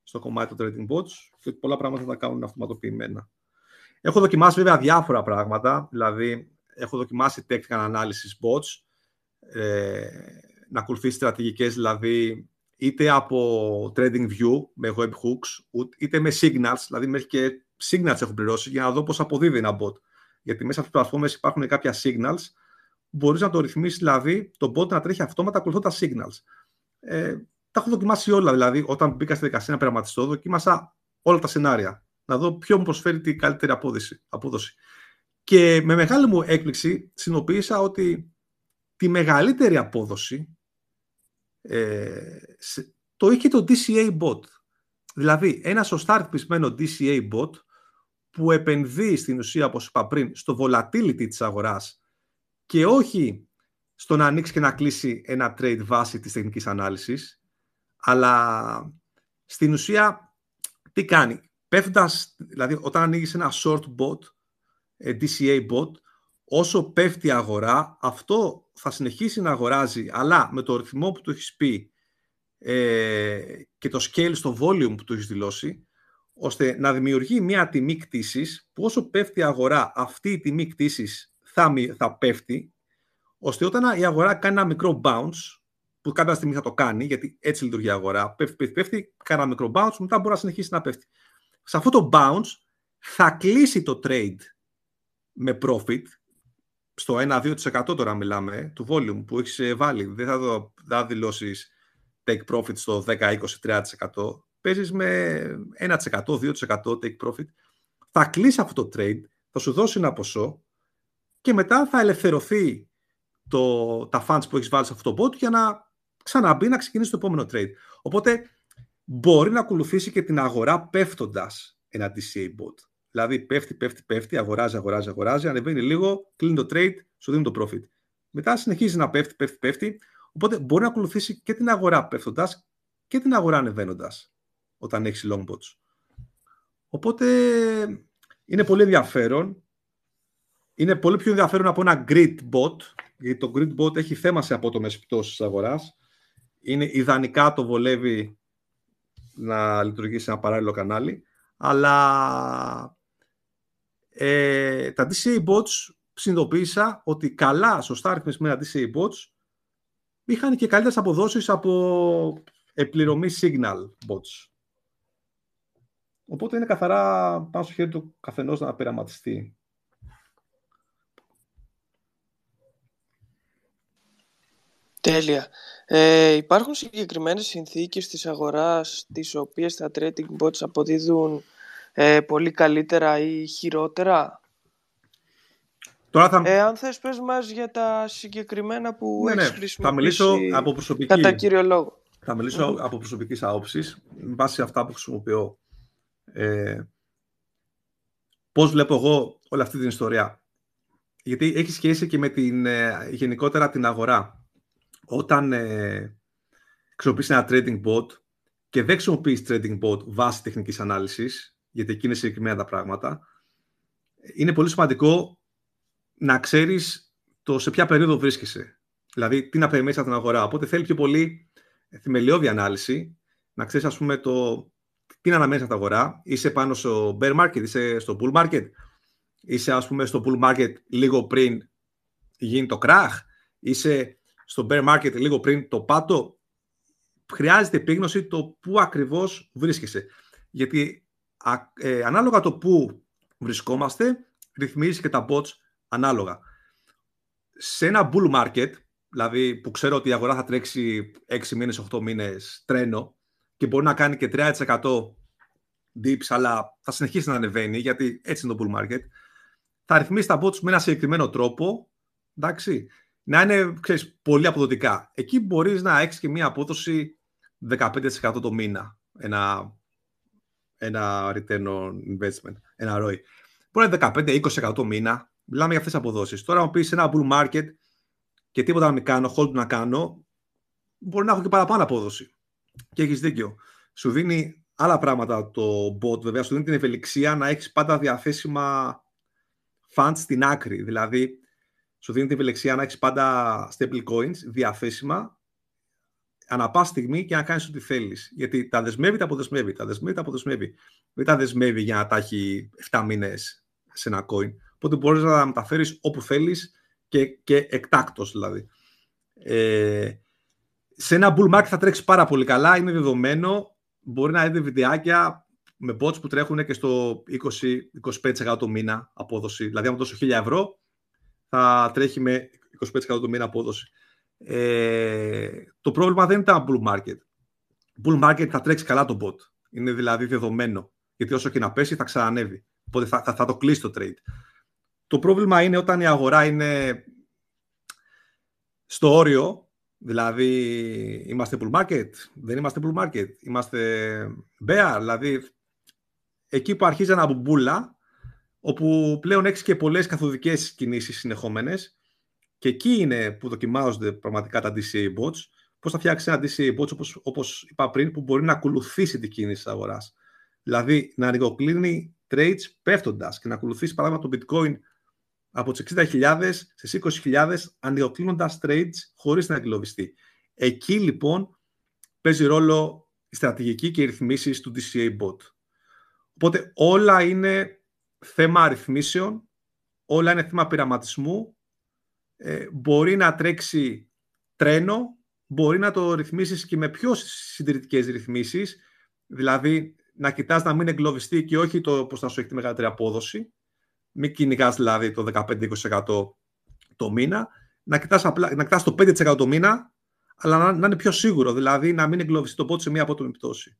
στο κομμάτι των trading bots και πολλά πράγματα θα τα κάνουν αυτοματοποιημένα. Έχω δοκιμάσει βέβαια διάφορα πράγματα, δηλαδή έχω δοκιμάσει technical analysis bots, ε, να ακολουθεί στρατηγικές δηλαδή είτε από trading view με webhooks, είτε με signals, δηλαδή μέχρι και signals έχω πληρώσει για να δω πώς αποδίδει ένα bot. Γιατί μέσα από τις πλατφόρμες υπάρχουν κάποια signals μπορείς να το ρυθμίσεις δηλαδή το bot να τρέχει αυτόματα ακολουθώ τα signals. Ε, τα έχω δοκιμάσει όλα δηλαδή. Όταν μπήκα στη δικασία να πειραματιστώ, δοκίμασα όλα τα σενάρια. Να δω ποιο μου προσφέρει την καλύτερη απόδοση. απόδοση. Και με μεγάλη μου έκπληξη συνοποίησα ότι τη μεγαλύτερη απόδοση ε, το είχε το DCA bot. Δηλαδή, ένα σωστά ρυθμισμένο DCA bot που επενδύει στην ουσία, όπως είπα πριν, στο volatility της αγοράς και όχι στο να ανοίξει και να κλείσει ένα trade βάση της τεχνικής ανάλυσης, αλλά στην ουσία τι κάνει; Πέφτοντας, δηλαδή όταν ανοίγεις ένα short bot, ε, DCA bot, όσο πέφτει η αγορά, αυτό θα συνεχίσει να αγοράζει, αλλά με το ρυθμό που του έχεις πει ε, και το scale στο volume που του έχεις δηλώσει, ώστε να δημιουργεί μια τιμή κτήσης που όσο πέφτει η αγορά, αυτή η τιμή κτήσης θα, θα πέφτει, ώστε όταν η αγορά κάνει ένα μικρό bounce, που κάποια στιγμή θα το κάνει, γιατί έτσι λειτουργεί η αγορά, πέφτει, πέφτει, πέφτει, κάνει ένα μικρό bounce, μετά μπορεί να συνεχίσει να πέφτει. Σε αυτό το bounce θα κλείσει το trade με profit, στο 1-2% τώρα μιλάμε, του volume που έχεις βάλει. Δεν θα, το, θα δηλώσεις take profit στο 10, 20, 30%. Παίζει με 1%, 2% take profit. Θα κλείσει αυτό το trade, θα σου δώσει ένα ποσό και μετά θα ελευθερωθεί το, τα funds που έχεις βάλει σε αυτό το bot για να ξαναμπεί να ξεκινήσει το επόμενο trade. Οπότε μπορεί να ακολουθήσει και την αγορά πέφτοντας ένα DCA bot. Δηλαδή πέφτει, πέφτει, πέφτει, αγοράζει, αγοράζει, αγοράζει, ανεβαίνει λίγο, κλείνει το trade, σου δίνει το profit. Μετά συνεχίζει να πέφτει, πέφτει, πέφτει. Οπότε μπορεί να ακολουθήσει και την αγορά πέφτοντας και την αγορά ανεβαίνοντας όταν έχεις long bots. Οπότε είναι πολύ ενδιαφέρον. Είναι πολύ πιο ενδιαφέρον από ένα grid bot, γιατί το grid bot έχει θέμα σε απότομες πτώσεις της αγοράς. Είναι ιδανικά το βολεύει να λειτουργήσει ένα παράλληλο κανάλι, αλλά ε, τα DCA bots συνειδητοποίησα ότι καλά, σωστά αριθμισμένα DCA bots είχαν και καλύτερες αποδόσεις από επληρωμή signal bots. Οπότε είναι καθαρά πάνω στο χέρι του καθενός να πειραματιστεί. Τέλεια. Ε, υπάρχουν συγκεκριμένες συνθήκες της αγοράς τις οποίες τα trading bots αποδίδουν ε, πολύ καλύτερα ή χειρότερα; Τώρα θα... Ε, αν θες πες μας για τα συγκεκριμένα που ναι, έχεις ναι. χρησιμοποιήσει Θα μιλήσω από προσωπική, κατά κύριο λόγο. θα μιλήσω από προσωπικής άποψης, με βάση αυτά που χρησιμοποιώ. Ε, πώς βλέπω εγώ όλη αυτή την ιστορία. Γιατί έχει σχέση και με την, ε, γενικότερα την αγορά. Όταν ε, χρησιμοποιείς ένα trading bot και δεν χρησιμοποιείς trading bot βάσει τεχνικής ανάλυσης, γιατί εκεί είναι συγκεκριμένα τα πράγματα, είναι πολύ σημαντικό να ξέρεις το σε ποια περίοδο βρίσκεσαι. Δηλαδή, τι να περιμένεις από την αγορά. Οπότε θέλει πιο πολύ θεμελιώδη ανάλυση, να ξέρεις, ας πούμε, το τι να αναμένεις από την αγορά. Είσαι πάνω στο bear market, είσαι στο bull market, είσαι, ας πούμε, στο bull market λίγο πριν γίνει το crash, είσαι στο bear market λίγο πριν το πάτο. Χρειάζεται επίγνωση το πού ακριβώς βρίσκεσαι. Γιατί ε, ανάλογα το πού βρισκόμαστε, ρυθμίζεις και τα bots ανάλογα. Σε ένα bull market, δηλαδή που ξέρω ότι η αγορά θα τρέξει 6 μήνες, 8 μήνες τρένο και μπορεί να κάνει και 3% dips, αλλά θα συνεχίσει να ανεβαίνει, γιατί έτσι είναι το bull market, θα ρυθμίσει τα bots με ένα συγκεκριμένο τρόπο, εντάξει, να είναι ξέρεις, πολύ αποδοτικά. Εκεί μπορείς να έχεις και μία απόδοση 15% το μήνα, ένα ένα return on investment, ένα ROI. Μπορεί να είναι 15-20% το μήνα. Μιλάμε για αυτές τις αποδόσεις. Τώρα, αν πεις ένα bull market και τίποτα να μην κάνω, hold να κάνω, μπορεί να έχω και παραπάνω απόδοση. Και έχεις δίκιο. Σου δίνει άλλα πράγματα το bot, βέβαια. Σου δίνει την ευελιξία να έχεις πάντα διαθέσιμα funds στην άκρη. Δηλαδή, σου δίνει την ευελιξία να έχεις πάντα stable coins διαθέσιμα ανά πάση στιγμή και να κάνεις ό,τι θέλεις. Γιατί τα δεσμεύει, τα αποδεσμεύει. Τα δεσμεύει, τα αποδεσμεύει. Δεν τα δεσμεύει για να τα έχει 7 μήνες σε ένα coin. Οπότε μπορείς να τα μεταφέρει όπου θέλεις και, και εκτάκτος δηλαδή. Ε, σε ένα bull market θα τρέξει πάρα πολύ καλά, είναι δεδομένο. Μπορεί να δείτε βιντεάκια με bots που τρέχουν και στο 20-25% το μήνα απόδοση. Δηλαδή, αν δώσω 1000 ευρώ, θα τρέχει με 25% το μήνα απόδοση. Ε, το πρόβλημα δεν ήταν bull market. Bull market θα τρέξει καλά το bot. Είναι δηλαδή δεδομένο. Γιατί όσο και να πέσει θα ξανανεύει. Οπότε θα, θα, θα το κλείσει το trade. Το πρόβλημα είναι όταν η αγορά είναι στο όριο, δηλαδή είμαστε bull market, δεν είμαστε bull market, είμαστε bear, δηλαδή εκεί που αρχίζει ένα μπουμπούλα, όπου πλέον έχεις και πολλές καθοδικές κινήσεις συνεχόμενες, και εκεί είναι που δοκιμάζονται πραγματικά τα DCA bots. Πώς θα φτιάξεις ένα DCA bots, όπως, όπως είπα πριν, που μπορεί να ακολουθήσει την κίνηση της αγοράς. Δηλαδή να ανοιγοκλίνει trades πέφτοντας και να ακολουθήσει παράδειγμα το bitcoin από τις 60.000 στις 20.000 ανοιγοκλίνοντα trades χωρίς να εγκλωβιστεί. Εκεί λοιπόν παίζει ρόλο η στρατηγική και οι ρυθμίσεις του DCA bot. Οπότε όλα είναι θέμα αριθμίσεων, όλα είναι θέμα πειραματισμού. Ε, μπορεί να τρέξει τρένο, μπορεί να το ρυθμίσεις και με πιο συντηρητικές ρυθμίσεις, δηλαδή να κοιτάς να μην εγκλωβιστεί και όχι το πώς θα σου έχει τη μεγαλύτερη απόδοση, μην κυνηγάς δηλαδή το 15-20% το μήνα, να κοιτάς, απλά, να κοιτάς το 5% το μήνα, αλλά να, να, είναι πιο σίγουρο, δηλαδή να μην εγκλωβιστεί το πόντο σε μία απότομη πτώση.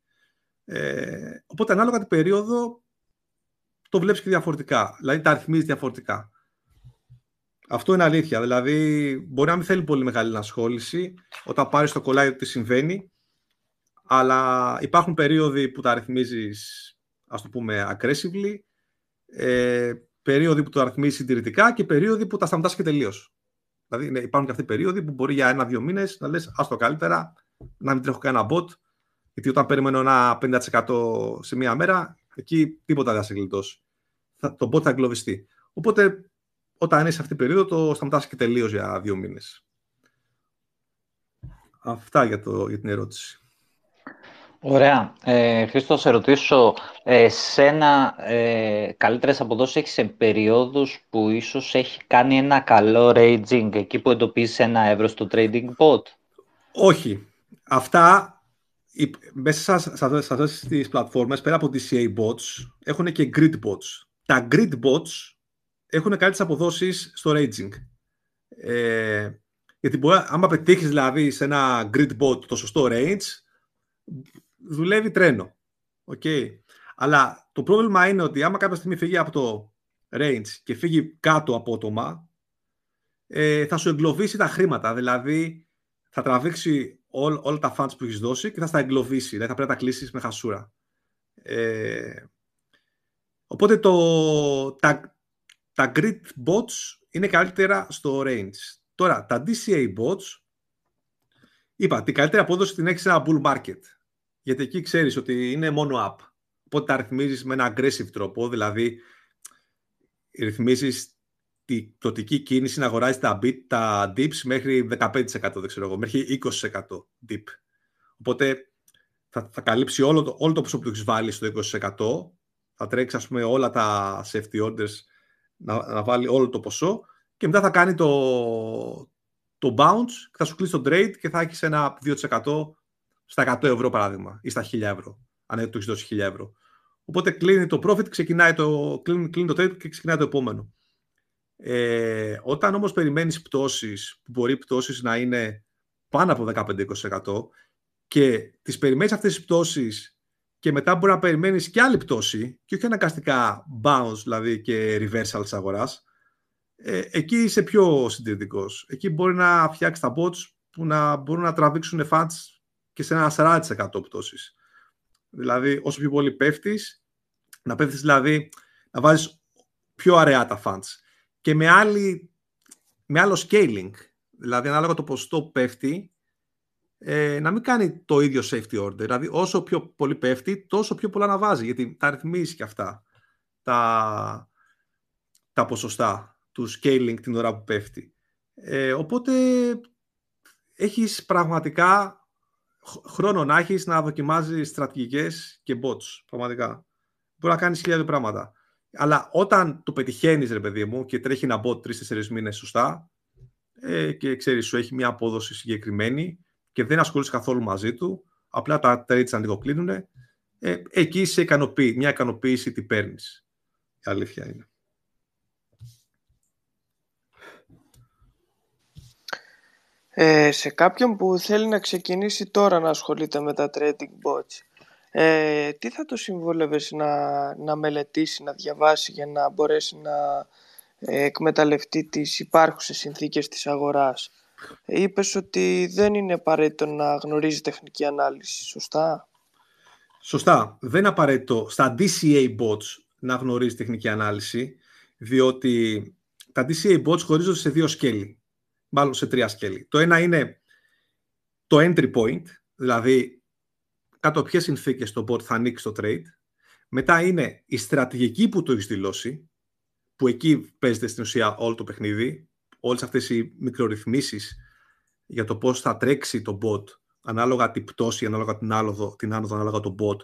Ε, οπότε ανάλογα την περίοδο το βλέπεις και διαφορετικά, δηλαδή τα αριθμίζεις διαφορετικά. Αυτό είναι αλήθεια. Δηλαδή, μπορεί να μην θέλει πολύ μεγάλη ασχόληση όταν πάρεις το κολλάι τι συμβαίνει, αλλά υπάρχουν περίοδοι που τα αριθμίζει, ας το πούμε, aggressively, ε, περίοδοι που το αριθμίζει συντηρητικά και περίοδοι που τα σταματάς και τελείως. Δηλαδή, ναι, υπάρχουν και αυτοί οι περίοδοι που μπορεί για ένα-δύο μήνες να λες: Α το καλύτερα, να μην τρέχω κανένα bot, γιατί όταν περιμένω ένα 50% σε μία μέρα, εκεί τίποτα δεν θα σε γλιτώσει. Το bot θα εγκλωβιστεί. Οπότε όταν είσαι σε αυτή την περίοδο, το σταματάς και τελείως για δύο μήνες. Αυτά για, το, για την ερώτηση. Ωραία. Ε, Χρήστο, σε ρωτήσω, ε, σένα ε, καλύτερες αποδόσεις έχεις σε περίοδους που ίσως έχει κάνει ένα καλό raging, εκεί που εντοπίζεις ένα ευρώ στο trading bot. Όχι. Αυτά μέσα σε αυτές τις πλατφόρμες, πέρα από DCA bots, έχουν και grid bots. Τα grid bots έχουν καλύτερες αποδόσεις στο raging. Ε, γιατί μπορεί, άμα πετύχεις δηλαδή σε ένα grid bot το σωστό range, δουλεύει τρένο. Okay. Αλλά το πρόβλημα είναι ότι άμα κάποια στιγμή φύγει από το range και φύγει κάτω απότομα, ε, θα σου εγκλωβίσει τα χρήματα. Δηλαδή, θα τραβήξει ό, όλα τα funds που έχεις δώσει και θα στα εγκλωβίσει. Δηλαδή, θα πρέπει να τα κλείσεις με χασούρα. Ε, οπότε το, τα, τα grid bots είναι καλύτερα στο range. Τώρα, τα DCA bots, είπα, την καλύτερη απόδοση την έχεις σε ένα bull market. Γιατί εκεί ξέρεις ότι είναι μόνο up. Οπότε τα ρυθμίζεις με ένα aggressive τρόπο, δηλαδή ρυθμίζεις τη πτωτική κίνηση να αγοράζεις τα, bit, τα dips μέχρι 15% δεν ξέρω εγώ, μέχρι 20% dip. Οπότε θα, θα καλύψει όλο το, όλο το ποσό που έχεις βάλει στο 20%, θα τρέξεις ας πούμε όλα τα safety orders να, να βάλει όλο το ποσό και μετά θα κάνει το, το bounce και θα σου κλείσει το trade και θα έχεις ένα 2% στα 100 ευρώ παράδειγμα ή στα 1000 ευρώ, αν το έχει δώσει 1000 ευρώ. Οπότε κλείνει το profit, ξεκινάει το, κλείνει, κλείνει το trade και ξεκινάει το επόμενο. Ε, όταν όμως περιμένεις πτώσεις, που μπορεί πτώσεις να είναι πάνω από 15-20% και τις περιμένεις αυτές τις πτώσεις και μετά μπορεί να περιμένεις και άλλη πτώση και όχι αναγκαστικά bounce δηλαδή και reversal της αγοράς, ε, εκεί είσαι πιο συντηρητικός. Εκεί μπορεί να φτιάξεις τα bots που να μπορούν να τραβήξουν funds και σε ένα 40% πτώσεις. Δηλαδή, όσο πιο πολύ πέφτεις, να πέφτεις δηλαδή, να βάζεις πιο αραιά τα funds. Και με, άλλη, με άλλο scaling, δηλαδή ανάλογα το ποσοστό πέφτει, ε, να μην κάνει το ίδιο safety order. Δηλαδή, όσο πιο πολύ πέφτει, τόσο πιο πολλά να βάζει, γιατί τα ρυθμίζεις και αυτά τα, τα ποσοστά του scaling την ώρα που πέφτει. Ε, οπότε, έχεις πραγματικά χρόνο να έχεις να δοκιμάζεις στρατηγικές και bots, πραγματικά. Μπορεί να κάνεις χιλιάδες πράγματα. Αλλά όταν το πετυχαίνεις, ρε παιδί μου, και τρέχει ένα bot τρει-τέσσερι μήνες σωστά, ε, και ξέρεις, σου έχει μια απόδοση συγκεκριμένη, και δεν ασχολείσαι καθόλου μαζί του, απλά τα trades αντικοκλίνουν, ε, εκεί σε ικανοποιεί, μια ικανοποίηση τι παίρνεις. Η αλήθεια είναι. Ε, σε κάποιον που θέλει να ξεκινήσει τώρα να ασχολείται με τα trading bots, ε, τι θα το συμβόλευες να, να μελετήσει, να διαβάσει για να μπορέσει να ε, εκμεταλλευτεί τις υπάρχουσες συνθήκες της αγοράς; Είπες ότι δεν είναι απαραίτητο να γνωρίζει τεχνική ανάλυση, σωστά; Σωστά. Δεν είναι απαραίτητο στα DCA bots να γνωρίζει τεχνική ανάλυση, διότι τα DCA bots χωρίζονται σε δύο σκέλη, μάλλον σε τρία σκέλη. Το ένα είναι το entry point, δηλαδή κάτω ποιες συνθήκες το bot θα ανοίξει το trade. Μετά είναι η στρατηγική που το έχει δηλώσει, που εκεί παίζεται στην ουσία όλο το παιχνίδι, όλες αυτές οι μικρορυθμίσεις για το πώς θα τρέξει το bot ανάλογα την πτώση, ανάλογα την άνοδο, την άνοδο ανάλογα το bot,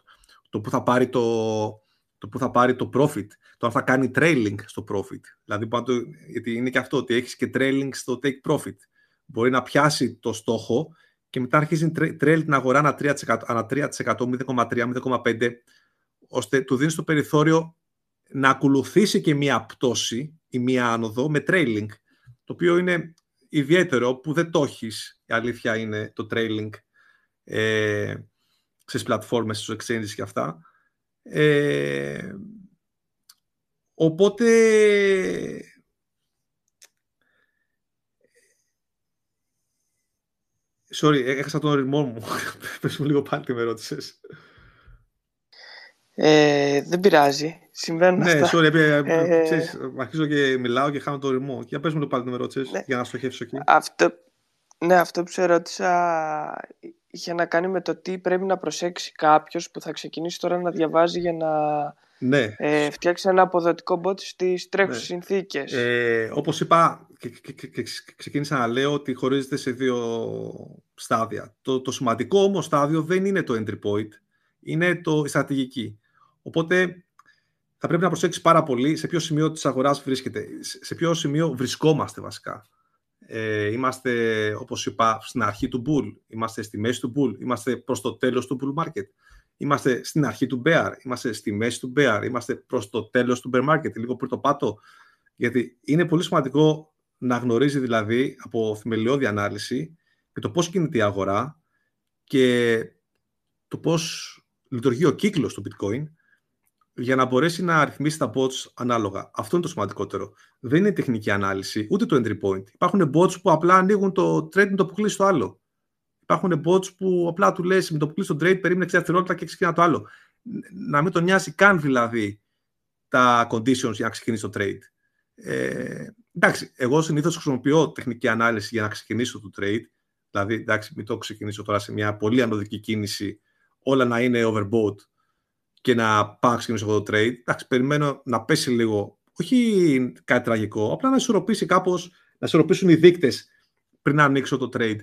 το που θα πάρει το, το που θα πάρει το profit, το αν θα κάνει trailing στο profit. Δηλαδή, πάντο, γιατί είναι και αυτό, ότι έχεις και trailing στο take profit. Μπορεί να πιάσει το στόχο και μετά αρχίζει trail την αγορά ανά 3%, ανά 3 0,3, 0,5, ώστε του δίνεις το περιθώριο να ακολουθήσει και μία πτώση ή μία άνοδο με trailing, το οποίο είναι ιδιαίτερο που δεν το έχεις. Η αλήθεια είναι το trailing ε, στις πλατφόρμες, στους exchanges και αυτά. Ε, οπότε Sorry, έχασα τον ρημό μου. Πες μου λίγο πάλι τι με ρώτησες. Ε, δεν πειράζει. Συμβαίνουν ναι, αυτά. sorry, ε, ε, ξέρεις, αρχίζω και μιλάω και χάνω τον ρημό. Για πες μου λίγο πάλι τι με ρώτησες, ναι. για να στοχεύσω εκεί. Αυτό, ναι, αυτό που σε ρώτησα είχε να κάνει με το τι πρέπει να προσέξει κάποιος που θα ξεκινήσει τώρα να διαβάζει για να ναι. ε, φτιάξει ένα αποδοτικό bot στις τρέχουσες ναι. συνθήκες. Ε, όπως είπα και, και, και, ξεκίνησα να λέω ότι χωρίζεται σε δύο στάδια. Το, το σημαντικό όμως στάδιο δεν είναι το entry point, είναι το, η στρατηγική. Οπότε θα πρέπει να προσέξεις πάρα πολύ σε ποιο σημείο της αγοράς βρίσκεται, σε ποιο σημείο βρισκόμαστε βασικά. Ε, είμαστε, όπως είπα, στην αρχή του bull, είμαστε στη μέση του bull, είμαστε προς το τέλος του bull market. Είμαστε στην αρχή του bear, είμαστε στη μέση του bear, είμαστε προς το τέλος του bear market, λίγο πριν το πάτο. Γιατί είναι πολύ σημαντικό να γνωρίζει δηλαδή από θεμελιώδη ανάλυση και το πώς κινείται η αγορά και το πώς λειτουργεί ο κύκλος του bitcoin για να μπορέσει να αριθμίσει τα bots ανάλογα. Αυτό είναι το σημαντικότερο. Δεν είναι τεχνική ανάλυση, ούτε το entry point. Υπάρχουν bots που απλά ανοίγουν το trade με το που κλείσει το άλλο. Υπάρχουν bots που απλά του λες με το που κλείσει το trade, περίμενε 6 δευτερόλεπτα και ξεκινά το άλλο. Να μην τον νοιάζει καν δηλαδή τα conditions για να ξεκινήσει το trade. Ε, εντάξει, εγώ συνήθως χρησιμοποιώ τεχνική ανάλυση για να ξεκινήσω το trade. Δηλαδή, εντάξει, μην το ξεκινήσω τώρα σε μια πολύ ανωδική κίνηση, όλα να είναι overbought και να πάω να ξεκινήσω εγώ το trade. Εντάξει, περιμένω να πέσει λίγο, όχι κάτι τραγικό, απλά να ισορροπήσει κάπως, να ισορροπήσουν οι δείκτες πριν να ανοίξω το trade.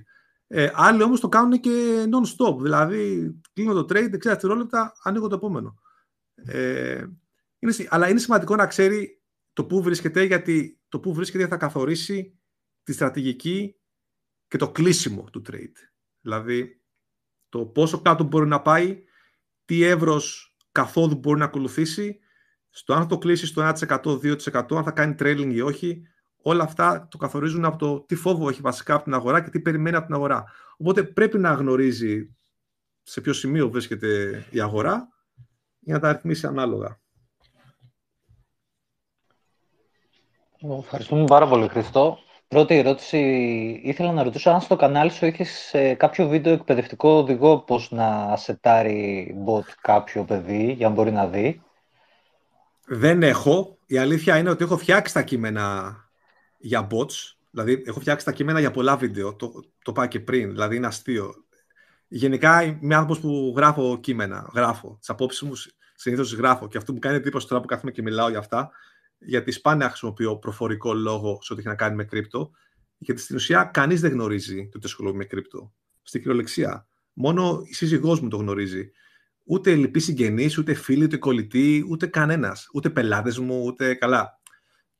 Ε, άλλοι όμως το κάνουν και non-stop. Δηλαδή, κλείνω το trade, 60 δευτερόλεπτα, ανοίγω το επόμενο. Ε, είναι, αλλά είναι σημαντικό να ξέρει το πού βρίσκεται, γιατί το πού βρίσκεται θα καθορίσει τη στρατηγική και το κλείσιμο του trade. Δηλαδή, το πόσο κάτω μπορεί να πάει, τι εύρος καθόδου μπορεί να ακολουθήσει, στο αν θα το κλείσει στο 1%, 2%, αν θα κάνει trailing ή όχι, όλα αυτά το καθορίζουν από το τι φόβο έχει βασικά από την αγορά και τι περιμένει από την αγορά. Οπότε πρέπει να γνωρίζει σε ποιο σημείο βρίσκεται η αγορά για να τα αριθμίσει ανάλογα. Ευχαριστούμε πάρα πολύ, Χριστό. Πρώτη ερώτηση, ήθελα να ρωτήσω αν στο κανάλι σου έχεις ε, κάποιο βίντεο εκπαιδευτικό οδηγό πώς να σετάρει bot κάποιο παιδί για να μπορεί να δει; Δεν έχω. Η αλήθεια είναι ότι έχω φτιάξει τα κείμενα για bots. Δηλαδή, έχω φτιάξει τα κείμενα για πολλά βίντεο. Το, το πάω και πριν. Δηλαδή, είναι αστείο. Γενικά, είμαι άνθρωπος που γράφω κείμενα. Γράφω. Τις απόψεις μου συνήθως γράφω. Και αυτό μου κάνει εντύπωση τώρα που κάθομαι και μιλάω για αυτά γιατί σπάνια χρησιμοποιώ προφορικό λόγο σε ό,τι έχει να κάνει με κρύπτο, γιατί στην ουσία κανείς δεν γνωρίζει το τι ασχολούμαι με κρύπτο. Στην κυριολεξία. Μόνο η σύζυγός μου το γνωρίζει. Ούτε λυπή συγγενή, ούτε φίλοι, ούτε κολλητοί, ούτε κανένας. Ούτε πελάτες μου, ούτε καλά.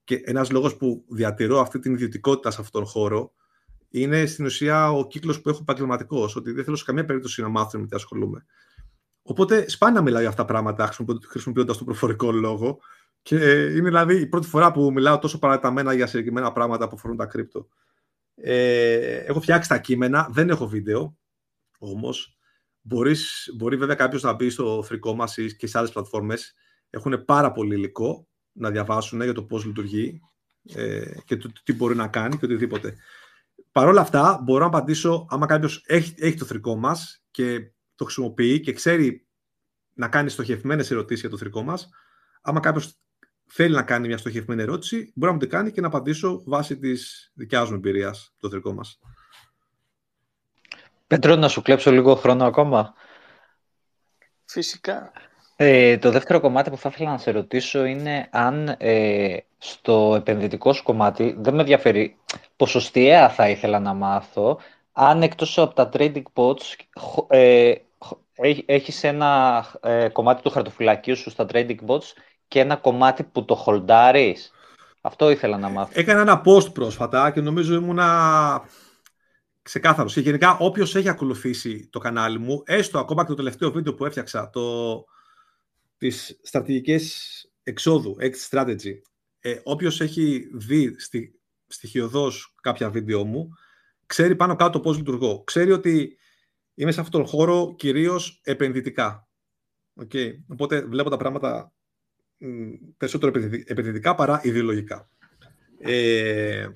Και ένας λόγος που διατηρώ αυτή την ιδιωτικότητα σε αυτόν τον χώρο είναι στην ουσία ο κύκλος που έχω επαγγελματικός. Ότι δεν θέλω σε καμία περίπτωση να μάθω με τι ασχολούμαι. Οπότε σπάνια μιλάω για αυτά τα πράγματα χρησιμοποιώντα τον προφορικό λόγο. Και είναι δηλαδή η πρώτη φορά που μιλάω τόσο παραταμένα για συγκεκριμένα πράγματα που αφορούν τα κρύπτο. Ε, έχω φτιάξει τα κείμενα, δεν έχω βίντεο, όμως μπορείς, μπορεί βέβαια κάποιος να μπει στο θρικό μας ή και σε άλλες πλατφόρμες. Έχουν πάρα πολύ υλικό να διαβάσουν για το πώς λειτουργεί ε, και το, τι μπορεί να κάνει και οτιδήποτε. Παρ' όλα αυτά, μπορώ να απαντήσω άμα κάποιος έχει, έχει το θρικό μας και το χρησιμοποιεί και ξέρει να κάνει στοχευμένες ερωτήσεις για το θρικό μας, άμα κάποιος θέλει να κάνει μια στοχευμένη ερώτηση, μπορεί να μου την κάνει και να απαντήσω βάσει της δικιάς μου εμπειρίας, το δικό μας. Πέτρο, να σου κλέψω λίγο χρόνο ακόμα. Φυσικά. Ε, το δεύτερο κομμάτι που θα ήθελα να σε ρωτήσω είναι αν ε, στο επενδυτικό σου κομμάτι, δεν με ενδιαφέρει, ποσοστιαία θα ήθελα να μάθω, αν εκτός από τα trading bots ε, έχεις ένα ε, κομμάτι του χαρτοφυλακίου σου στα trading bots και ένα κομμάτι που το χολντάρεις. Αυτό ήθελα να μάθω. Έκανα ένα post πρόσφατα και νομίζω ήμουνα ξεκάθαρος. Και γενικά όποιος έχει ακολουθήσει το κανάλι μου, έστω ακόμα και το τελευταίο βίντεο που έφτιαξα, το, τις στρατηγικές εξόδου, exit strategy, ε, όποιος έχει δει στη, στοιχειοδός κάποια βίντεο μου, ξέρει πάνω κάτω πώς λειτουργώ. Ξέρει ότι είμαι σε αυτόν τον χώρο κυρίως επενδυτικά. Okay. Οπότε βλέπω τα πράγματα περισσότερο επενδυτικά παρά ιδεολογικά. Ε,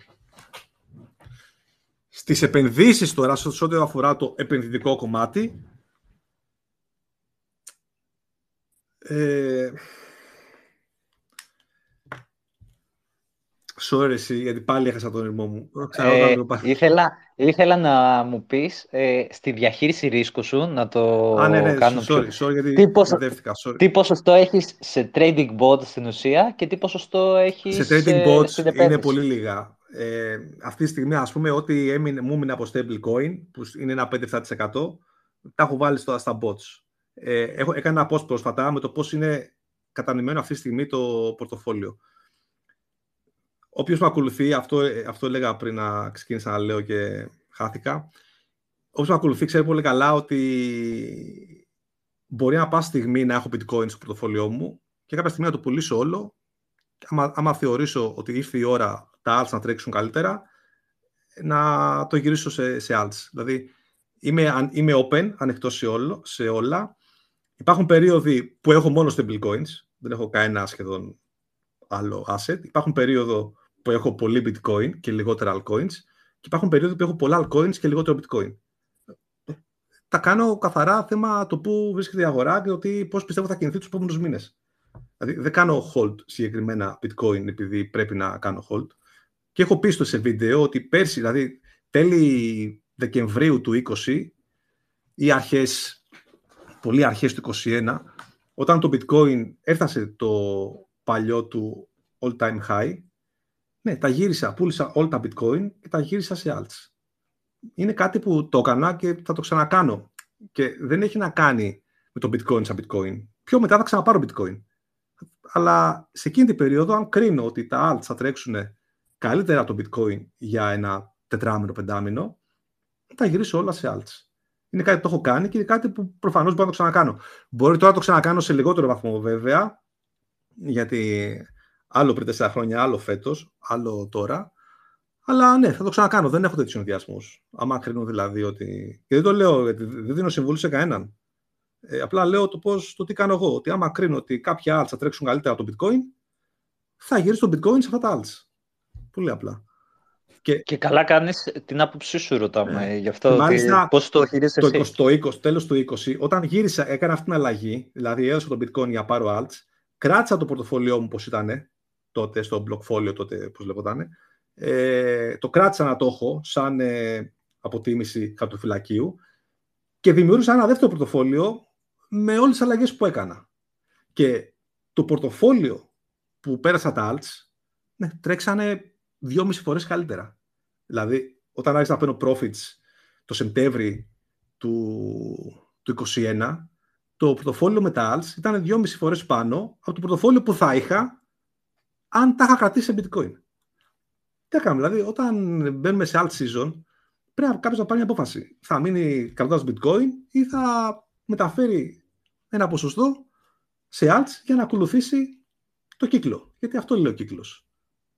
στις επενδύσεις τώρα, σε ό,τι αφορά το επενδυτικό κομμάτι, ε, Sorry, γιατί πάλι έχασα τον ρυθμό μου. Ε, ήθελα, ήθελα να μου πεις ε, στη διαχείριση ρίσκου σου να το Α, ναι, ναι, κάνω sorry, πιο... sorry, γιατί τι, ποσο... sorry. τι ποσοστό έχεις σε trading bot στην ουσία και τι ποσοστό έχεις σε trading bots στην είναι πολύ λίγα. Ε, αυτή τη στιγμή, ας πούμε, ό,τι έμεινε, μου έμεινε από stablecoin, που είναι ένα 5-7%, τα έχω βάλει στο, στα bots. Ε, έχω, έκανα ένα post πρόσφατα με το πώς είναι κατανημένο αυτή τη στιγμή το πορτοφόλιο. Όποιος με ακολουθεί, αυτό, αυτό έλεγα πριν να ξεκίνησα να λέω και χάθηκα, όποιος με ακολουθεί ξέρει πολύ καλά ότι μπορεί να πάω στιγμή να έχω bitcoin στο πορτοφόλιό μου και κάποια στιγμή να το πουλήσω όλο άμα, άμα θεωρήσω ότι ήρθε η ώρα τα alts να τρέξουν καλύτερα, να το γυρίσω σε, σε alts. Δηλαδή, είμαι, είμαι open, ανοιχτό σε, όλο, σε όλα. Υπάρχουν περίοδοι που έχω μόνο stablecoins, δεν έχω κανένα σχεδόν άλλο asset. Υπάρχουν περίοδο που έχω πολύ bitcoin και λιγότερα altcoins και υπάρχουν περίοδοι που έχω πολλά altcoins και λιγότερο bitcoin. Τα κάνω καθαρά θέμα το πού βρίσκεται η αγορά και ότι πώς πιστεύω θα κινηθεί τους επόμενους μήνες. Δηλαδή δεν κάνω hold συγκεκριμένα bitcoin επειδή πρέπει να κάνω hold. Και έχω πει στο σε βίντεο ότι πέρσι, δηλαδή τέλη Δεκεμβρίου του 20 ή αρχές, πολύ αρχές του 21, όταν το bitcoin έφτασε το παλιό του all time high, ναι, τα γύρισα, πούλησα όλα τα bitcoin και τα γύρισα σε alts. Είναι κάτι που το έκανα και θα το ξανακάνω. Και δεν έχει να κάνει με το bitcoin σαν bitcoin. Πιο μετά θα ξαναπάρω bitcoin. Αλλά σε εκείνη την περίοδο, αν κρίνω ότι τα alts θα τρέξουν καλύτερα το bitcoin για ένα τετράμινο, πεντάμινο, θα γυρίσω όλα σε alts. Είναι κάτι που το έχω κάνει και είναι κάτι που προφανώς μπορώ να το ξανακάνω. Μπορεί τώρα να το ξανακάνω σε λιγότερο βαθμό βέβαια, γιατί άλλο πριν τέσσερα χρόνια, άλλο φέτος, άλλο τώρα. Αλλά ναι, θα το ξανακάνω. Δεν έχω τέτοιους συνδυασμού. Άμα κρίνω δηλαδή ότι. Και δεν το λέω, γιατί δεν δίνω συμβουλή σε κανέναν. Ε, απλά λέω το, πώς, το τι κάνω εγώ. Ότι άμα κρίνω ότι κάποια alts θα τρέξουν καλύτερα από το bitcoin, θα γυρίσω το bitcoin σε αυτά τα alts. Πολύ απλά. Και, και καλά κάνεις την άποψή σου ρωτάμε ε, γι' αυτό Μάλιστα, ότι, πώς το χειρίζεσαι το, εσύ; Το 20, τέλος του 20, όταν γύρισα, έκανα αυτή την αλλαγή, δηλαδή έδωσα το bitcoin για πάρω alts, κράτησα το πορτοφόλιό μου πώς ήταν τότε, στο blockfolio τότε, πώς λεγόταν, ε, το κράτησα να το έχω σαν ε, αποτίμηση χαρτοφυλακίου και δημιούργησα ένα δεύτερο πορτοφόλιο με όλες τις αλλαγές που έκανα. Και το πορτοφόλιο που πέρασα τα alts, ναι, τρέξανε δυόμιση φορές καλύτερα. Δηλαδή, όταν άρχισα να παίρνω profits το Σεπτέμβρη του, του 2021, το πορτοφόλιο με τα alts ήταν δυόμιση φορές πάνω από το πορτοφόλιο που θα είχα αν τα είχα κρατήσει σε bitcoin. Τι έκανα, δηλαδή, όταν μπαίνουμε σε alt season, πρέπει κάποιος να πάρει μια απόφαση. Θα μείνει κρατώντας bitcoin ή θα μεταφέρει ένα ποσοστό σε alts για να ακολουθήσει το κύκλο. Γιατί αυτό λέει ο κύκλος.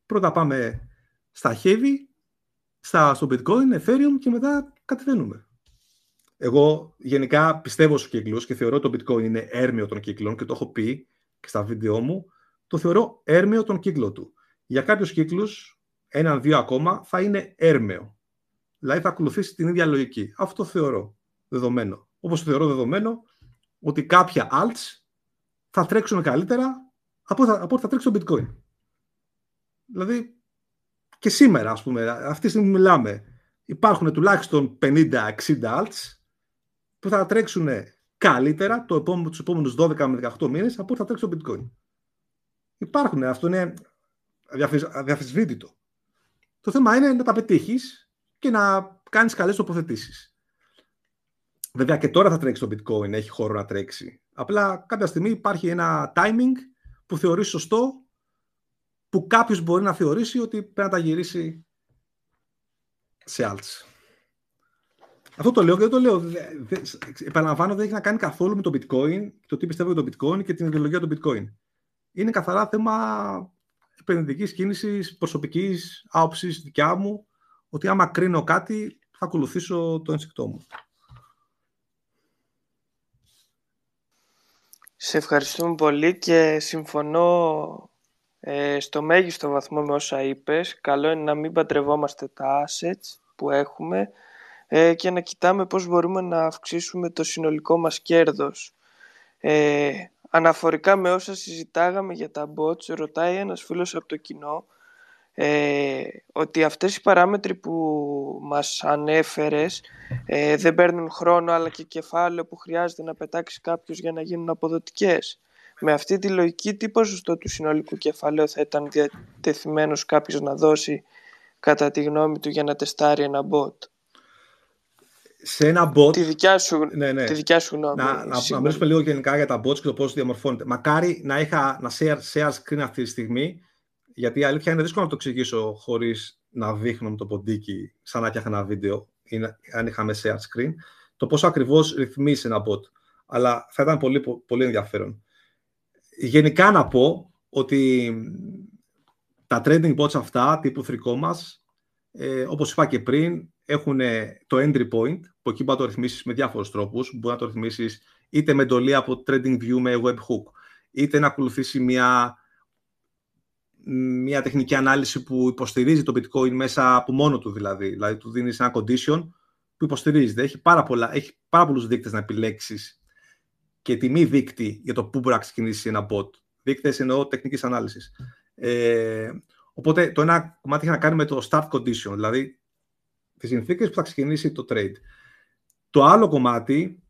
Πρώτα πάμε στα heavy, στα, στο bitcoin, ethereum και μετά κατεβαίνουμε. Εγώ γενικά πιστεύω στους κύκλους και θεωρώ το bitcoin είναι έρμεο των κύκλων και το έχω πει και στα βίντεο μου, το θεωρώ έρμεο τον κύκλο του. Για κάποιους κύκλους, έναν-δύο ακόμα, θα είναι έρμεο. Δηλαδή θα ακολουθήσει την ίδια λογική. Αυτό θεωρώ δεδομένο. Όπως θεωρώ δεδομένο ότι κάποια alts θα τρέξουν καλύτερα από, από ό,τι θα τρέξει το bitcoin. Δηλαδή, και σήμερα, ας πούμε, αυτή τη στιγμή μιλάμε, υπάρχουν τουλάχιστον 50-60 alts που θα τρέξουν καλύτερα το επόμενο, τους επόμενους 12 με 18 μήνες από ό,τι θα τρέξει το bitcoin. Υπάρχουν, αυτό είναι αδιαφυσβήτητο. Το θέμα είναι να τα πετύχεις και να κάνεις καλές τοποθετήσεις. Βέβαια και τώρα θα τρέξει το bitcoin, έχει χώρο να τρέξει. Απλά κάποια στιγμή υπάρχει ένα timing που θεωρείς σωστό, που κάποιος μπορεί να θεωρήσει ότι πρέπει να τα γυρίσει σε alts. Αυτό το λέω και δεν το λέω. Επαναλαμβάνω, δεν έχει να κάνει καθόλου με το bitcoin, το τι πιστεύω για το bitcoin και την ιδεολογία του bitcoin. Είναι καθαρά θέμα επενδυτικής κίνησης, προσωπικής άποψης δικιά μου, ότι άμα κρίνω κάτι, θα ακολουθήσω το ένστικτό μου. Σε ευχαριστούμε πολύ και συμφωνώ ε, στο μέγιστο βαθμό με όσα είπες. Καλό είναι να μην παντρευόμαστε τα assets που έχουμε ε, και να κοιτάμε πώς μπορούμε να αυξήσουμε το συνολικό μας κέρδος. Ε, αναφορικά με όσα συζητάγαμε για τα bots, ρωτάει ένας φίλος από το κοινό ε, ότι αυτές οι παράμετροι που μας ανέφερες ε, δεν παίρνουν χρόνο αλλά και κεφάλαιο που χρειάζεται να πετάξει κάποιος για να γίνουν αποδοτικές. Με αυτή τη λογική τι ποσοστό του συνολικού κεφαλαίου θα ήταν διατεθειμένος κάποιος να δώσει κατά τη γνώμη του για να τεστάρει ένα bot; Σε ένα bot... Τη δικιά σου, ναι, ναι. Τη δικιά σου γνώμη. Να, να, να μιλήσουμε λίγο γενικά για τα bots και το πώς διαμορφώνεται. Μακάρι να είχα να share, share screen αυτή τη στιγμή γιατί η αλήθεια είναι δύσκολο να το εξηγήσω χωρίς να δείχνω με το ποντίκι σαν να φτιάχνα ένα βίντεο ή αν είχαμε share screen, το πόσο ακριβώς ρυθμίζει ένα bot. Αλλά θα ήταν πολύ, πολύ ενδιαφέρον. Γενικά να πω ότι τα trading bots αυτά τύπου θρικό ε, όπως είπα και πριν, έχουν το entry point, που εκεί μπορεί να το ρυθμίσεις με διάφορους τρόπους. Μπορεί να το ρυθμίσεις είτε με εντολή από TradingView με webhook, είτε να ακολουθήσει μια μια τεχνική ανάλυση που υποστηρίζει το bitcoin μέσα από μόνο του δηλαδή. Δηλαδή του δίνεις ένα condition που υποστηρίζεται. Έχει πάρα, πολλά, έχει πάρα πολλούς δείκτες να επιλέξεις και τιμή δείκτη για το πού μπορεί να ξεκινήσει ένα bot. Δείκτες εννοώ τεχνικής ανάλυσης. Ε, οπότε το ένα κομμάτι έχει να κάνει με το start condition, δηλαδή τις συνθήκες που θα ξεκινήσει το trade. Το άλλο κομμάτι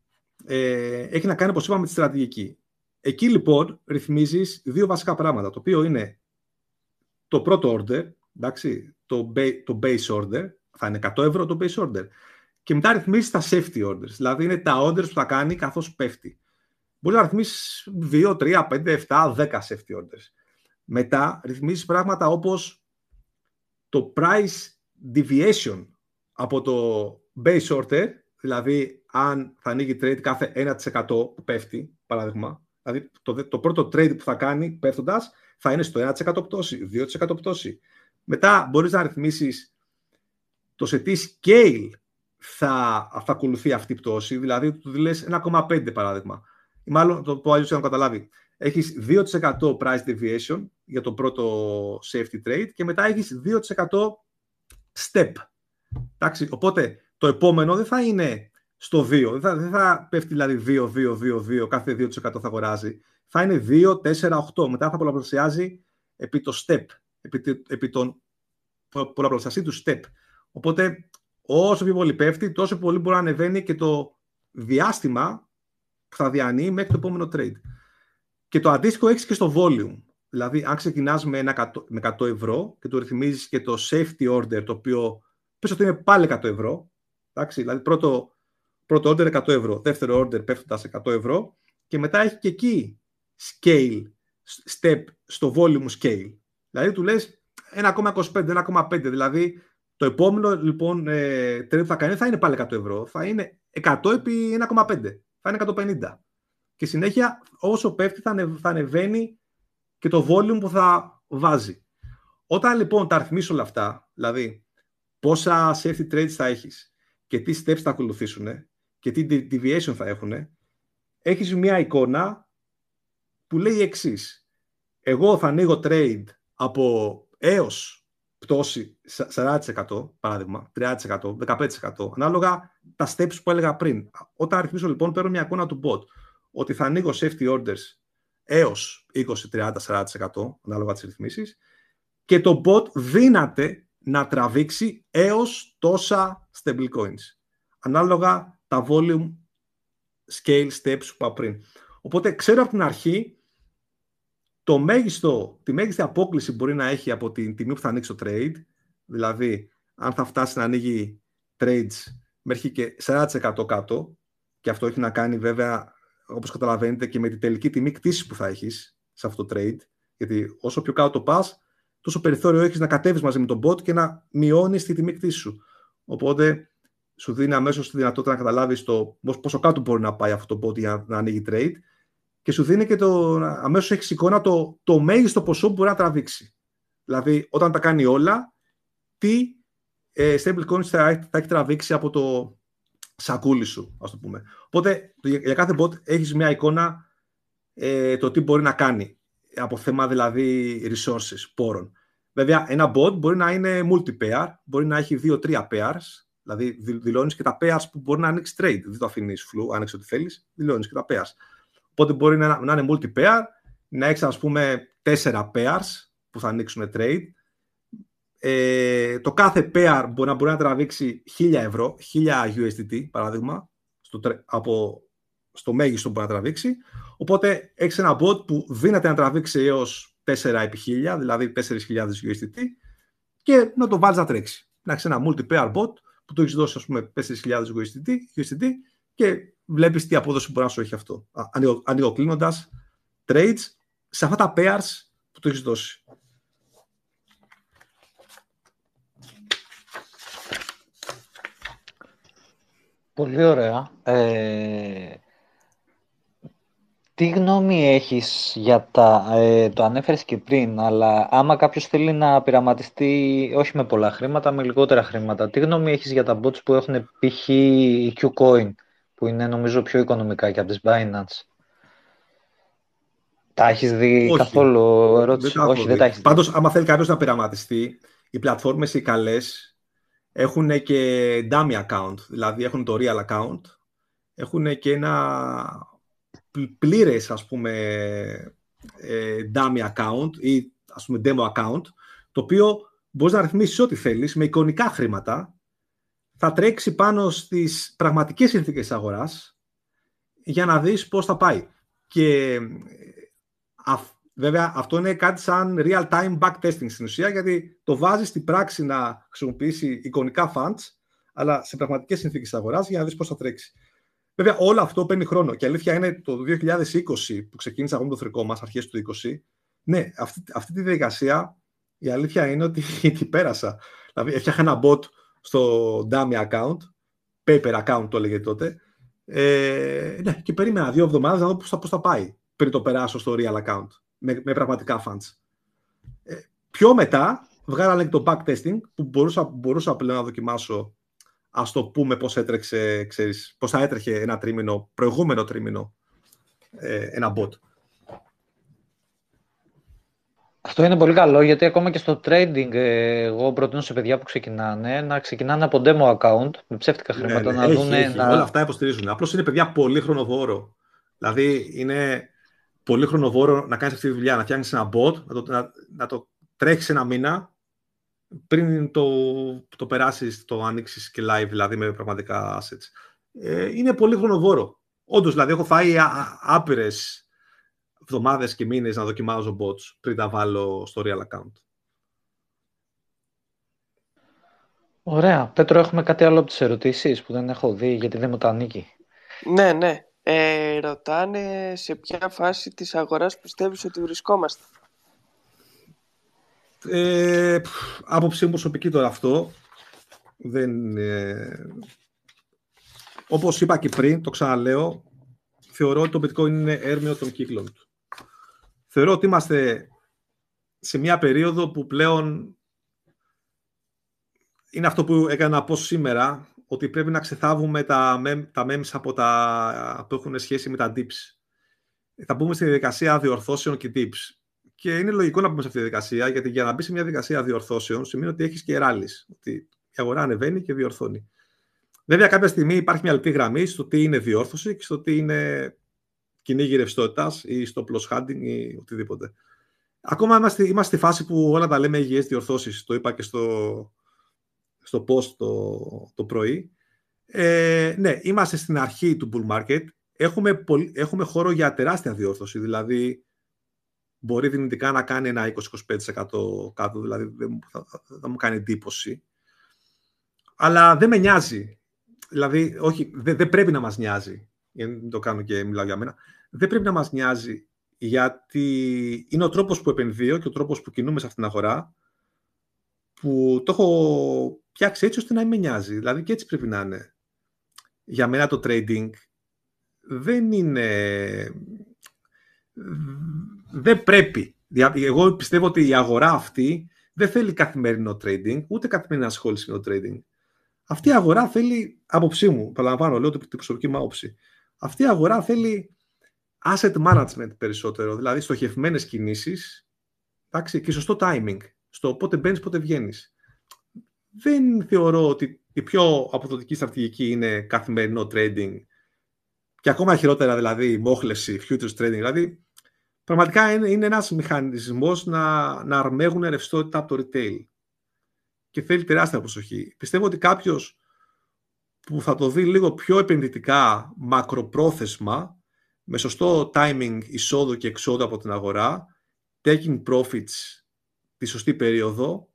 ε, έχει να κάνει, όπως είπαμε, με τη στρατηγική. Εκεί λοιπόν ρυθμίζεις δύο βασικά πράγματα, το οποίο είναι το πρώτο order, εντάξει, το, το base order, θα είναι 100 ευρώ το base order. Και μετά ρυθμίσει τα safety orders, δηλαδή είναι τα orders που θα κάνει καθώς πέφτει. Μπορείς να ρυθμίσεις 2, 3, 5, 7, 10 safety orders. Μετά ρυθμίζεις πράγματα όπως το price deviation από το base order, δηλαδή αν θα ανοίγει trade κάθε 1% που πέφτει, παράδειγμα, δηλαδή το, το πρώτο trade που θα κάνει πέφτοντας θα είναι στο 1% πτώση, 2% πτώση. Μετά μπορείς να ρυθμίσεις το σε τι scale θα, θα ακολουθεί αυτή η πτώση, δηλαδή του λες 1,5 παράδειγμα. Ή μάλλον το πω αλλιώς να καταλάβει. Έχεις 2% price deviation για το πρώτο safety trade και μετά έχεις 2% step. Εντάξει, οπότε το επόμενο δεν θα είναι στο 2, δεν θα, δεν θα πέφτει δηλαδή 2, 2, 2, 2, κάθε 2% θα αγοράζει θα είναι 2, 4, 8. Μετά θα πολλαπλασιάζει επί το step, επί, επί τον πολλαπλασιαστή του step. Οπότε όσο πιο πολύ πέφτει, τόσο πολύ μπορεί να ανεβαίνει και το διάστημα που θα διανύει μέχρι το επόμενο trade. Και το αντίστοιχο έχεις και στο volume. Δηλαδή, αν ξεκινάς με, με 100 ευρώ και το ρυθμίζεις και το safety order, το οποίο πες ότι είναι πάλι 100 ευρώ. Εντάξει, δηλαδή, πρώτο, πρώτο order 100 ευρώ, δεύτερο order πέφτοντας 100 ευρώ και μετά έχει και εκεί scale, step στο volume scale. Δηλαδή του λες 1,25, 1,5. Δηλαδή το επόμενο λοιπόν ε, trade που θα κάνει θα είναι πάλι 100 ευρώ. Θα είναι 100 επί 1,5. Θα είναι 150. Και συνέχεια όσο πέφτει θα, θα ανεβαίνει και το volume που θα βάζει. Όταν λοιπόν τα αριθμίσω όλα αυτά, δηλαδή πόσα safety trades θα έχεις και τι steps θα ακολουθήσουν και τι deviation θα έχουν, έχεις μια εικόνα που λέει εξής. Εγώ θα ανοίγω trade από έως πτώση 40%, παράδειγμα, 30%, 15%, ανάλογα τα steps που έλεγα πριν. Όταν αριθμίσω λοιπόν, παίρνω μια εικόνα του bot, ότι θα ανοίγω safety orders έως 20, 30, 40%, ανάλογα τις ρυθμίσεις, και το bot δύναται να τραβήξει έως τόσα stablecoins, ανάλογα τα volume scale steps που είπα πριν. Οπότε ξέρω από την αρχή το μέγιστο, τη μέγιστη απόκληση μπορεί να έχει από την τιμή που θα ανοίξει το trade, δηλαδή αν θα φτάσει να ανοίγει trades μέχρι και 40% κάτω και αυτό έχει να κάνει βέβαια όπως καταλαβαίνετε και με τη τελική τιμή κτήση που θα έχεις σε αυτό το trade. Γιατί όσο πιο κάτω το πας τόσο περιθώριο έχεις να κατέβεις μαζί με τον bot και να μειώνεις τη τιμή κτήση σου. Οπότε σου δίνει αμέσως τη δυνατότητα να καταλάβεις πόσο κάτω μπορεί να πάει αυτό το bot για να ανοίγει trade και σου δίνει και το. Αμέσως έχεις εικόνα το, το μέγιστο ποσό που μπορεί να τραβήξει. Δηλαδή, όταν τα κάνει όλα, τι ε, stablecoins θα, θα έχει τραβήξει από το σακούλι σου, ας το πούμε. Οπότε, για κάθε bot έχεις μια εικόνα ε, το τι μπορεί να κάνει από θέμα δηλαδή resources, πόρων. Βέβαια, ένα bot μπορεί να είναι multi-pair, μπορεί να έχει δύο-τρία pairs, Δηλαδή, δηλώνεις και τα pairs που μπορεί να ανοίξεις trade. Δεν το αφήνεις φλου, άνοιξε ό,τι θέλεις, δηλώνεις και τα pairs. Οπότε μπορεί να, να είναι multi-pair, να έχεις ας πούμε τέσσερα pairs που θα ανοίξουν trade. Ε, το κάθε pair μπορεί να, μπορεί να τραβήξει 1000 ευρώ, 1000 USDT παράδειγμα, στο, από, στο μέγιστο που μπορεί να τραβήξει. Οπότε έχεις ένα bot που δύναται να τραβήξει έως 4 επί 1000, δηλαδή 4.000 USDT και να το βάλεις να τρέξει. Να έχεις ένα multi-pair bot που του έχεις δώσει, ας πούμε, 4.000 USDT, USDT και βλέπεις τι απόδοση μπορεί να σου έχει αυτό. Ανοιγοκλίνοντα trades σε αυτά τα pairs που του έχεις δώσει. Πολύ ωραία. Ε, τι γνώμη έχεις για τα, ε, το ανέφερες και πριν, αλλά άμα κάποιος θέλει να πειραματιστεί όχι με πολλά χρήματα, με λιγότερα χρήματα, τι γνώμη έχεις για τα bots που έχουν π.χ. Qcoin, που είναι νομίζω πιο οικονομικά και από τις Binance; Τα έχεις δει όχι. καθόλου ερώτηση, δεν όχι δεν τα έχεις δει. Πάντως, άμα θέλει κάποιος να πειραματιστεί, οι πλατφόρμες οι καλές έχουν και dummy account, δηλαδή έχουν το real account, έχουν και ένα πλήρες ας πούμε ε, dummy account ή ας πούμε demo account το οποίο μπορείς να ρυθμίσεις ό,τι θέλεις με εικονικά χρήματα θα τρέξει πάνω στις πραγματικές συνθήκες της αγοράς για να δεις πώς θα πάει. Και βέβαια αυτό είναι κάτι σαν real-time backtesting στην ουσία γιατί το βάζεις στην πράξη να χρησιμοποιήσει εικονικά funds αλλά σε πραγματικές συνθήκες της αγοράς για να δεις πώς θα τρέξει. Βέβαια, όλο αυτό παίρνει χρόνο. Και αλήθεια είναι το 2020 που ξεκίνησα εγώ με το θρικό μας, αρχές του 2020. Ναι, αυτή, αυτή τη διαδικασία η αλήθεια είναι ότι την πέρασα. Δηλαδή, έφτιαχα ένα bot στο dummy account, paper account το έλεγε τότε. Ε, ναι, και περίμενα δύο εβδομάδες να δω πώς θα, θα πάει πριν το περάσω στο real account με, με πραγματικά funds. Ε, πιο μετά βγάλανε το backtesting που μπορούσα, μπορούσα πλέον να δοκιμάσω ας το πούμε πώς έτρεξε, ξέρεις, πώς θα έτρεχε ένα τρίμηνο, προηγούμενο τρίμηνο, ε, ένα bot. Αυτό είναι πολύ καλό γιατί ακόμα και στο trading ε, εγώ προτείνω σε παιδιά που ξεκινάνε να ξεκινάνε από demo account με ψεύτικα ναι, χρήματα ναι, να δουν. Να... Όλα αυτά υποστηρίζουν. Απλώς είναι παιδιά πολύ χρονοβόρο. Δηλαδή είναι πολύ χρονοβόρο να κάνεις αυτή τη δουλειά, να φτιάχνεις ένα bot, να το, να, να το τρέχεις ένα μήνα πριν το, το περάσεις, το ανοίξει και live, δηλαδή με πραγματικά assets. Ε, είναι πολύ χρονοβόρο. Όντως, δηλαδή, έχω φάει άπειρες εβδομάδες και μήνες να δοκιμάζω bots πριν τα βάλω στο real account. Ωραία. Πέτρο, έχουμε κάτι άλλο από τις ερωτήσεις που δεν έχω δει γιατί δεν μου τα ανήκει. Ναι, ναι. Ε, ρωτάνε σε ποια φάση της αγοράς πιστεύεις ότι βρισκόμαστε. Ε, άποψή μου προσωπική τώρα αυτό. Δεν, ε, όπως είπα και πριν, το ξαναλέω, θεωρώ ότι το bitcoin είναι έρμεο των κύκλων του. Θεωρώ ότι είμαστε σε μια περίοδο που πλέον είναι αυτό που έκανα να πω σήμερα, ότι πρέπει να ξεθάβουμε τα, τα memes από τα, που έχουν σχέση με τα dips. Θα μπούμε στη διαδικασία διορθώσεων και dips. Και είναι λογικό να πούμε σε αυτή τη διαδικασία, γιατί για να μπει σε μια διαδικασία διορθώσεων σημαίνει ότι έχεις και ράλις. Ότι η αγορά ανεβαίνει και διορθώνει. Βέβαια, κάποια στιγμή υπάρχει μια λεπτή γραμμή στο τι είναι διόρθωση και στο τι είναι κυνήγι ρευστότητα ή στο plus hunting ή οτιδήποτε. Ακόμα είμαστε, είμαστε στη φάση που όλα τα λέμε υγιές διορθώσεις. Το είπα και στο, στο post το, το πρωί. Ε, ναι, είμαστε στην αρχή του bull market. Έχουμε, έχουμε χώρο για τεράστια διόρθωση. Δηλαδή, μπορεί δυνητικά να κάνει ένα 20-25% κάτω, δηλαδή δεν θα, θα, μου κάνει εντύπωση. Αλλά δεν με νοιάζει. Δηλαδή, όχι, δεν, δεν πρέπει να μας νοιάζει. Γιατί το κάνω και μιλάω για μένα. Δεν πρέπει να μας νοιάζει γιατί είναι ο τρόπος που επενδύω και ο τρόπος που κινούμε σε αυτήν την αγορά που το έχω φτιάξει έτσι ώστε να μην με νοιάζει. Δηλαδή και έτσι πρέπει να είναι. Για μένα το trading δεν είναι... Δεν πρέπει. Εγώ πιστεύω ότι η αγορά αυτή δεν θέλει καθημερινό trading, ούτε καθημερινή ασχόληση με το trading. Αυτή η αγορά θέλει, άποψή μου, παραλαμβάνω, λέω την προσωπική μου άποψη, αυτή η αγορά θέλει asset management περισσότερο, δηλαδή στοχευμένες κινήσεις εντάξει, και σωστό timing, στο πότε μπαίνεις, πότε βγαίνεις. Δεν θεωρώ ότι η πιο αποδοτική στρατηγική είναι καθημερινό trading και ακόμα χειρότερα δηλαδή μόχλεση, futures trading. Δηλαδή, πραγματικά είναι, είναι ένας μηχανισμός να, να αρμέγουν ρευστότητα από το retail και θέλει τεράστια προσοχή. Πιστεύω ότι κάποιος που θα το δει λίγο πιο επενδυτικά, μακροπρόθεσμα, με σωστό timing εισόδου και εξόδου από την αγορά, taking profits τη σωστή περίοδο,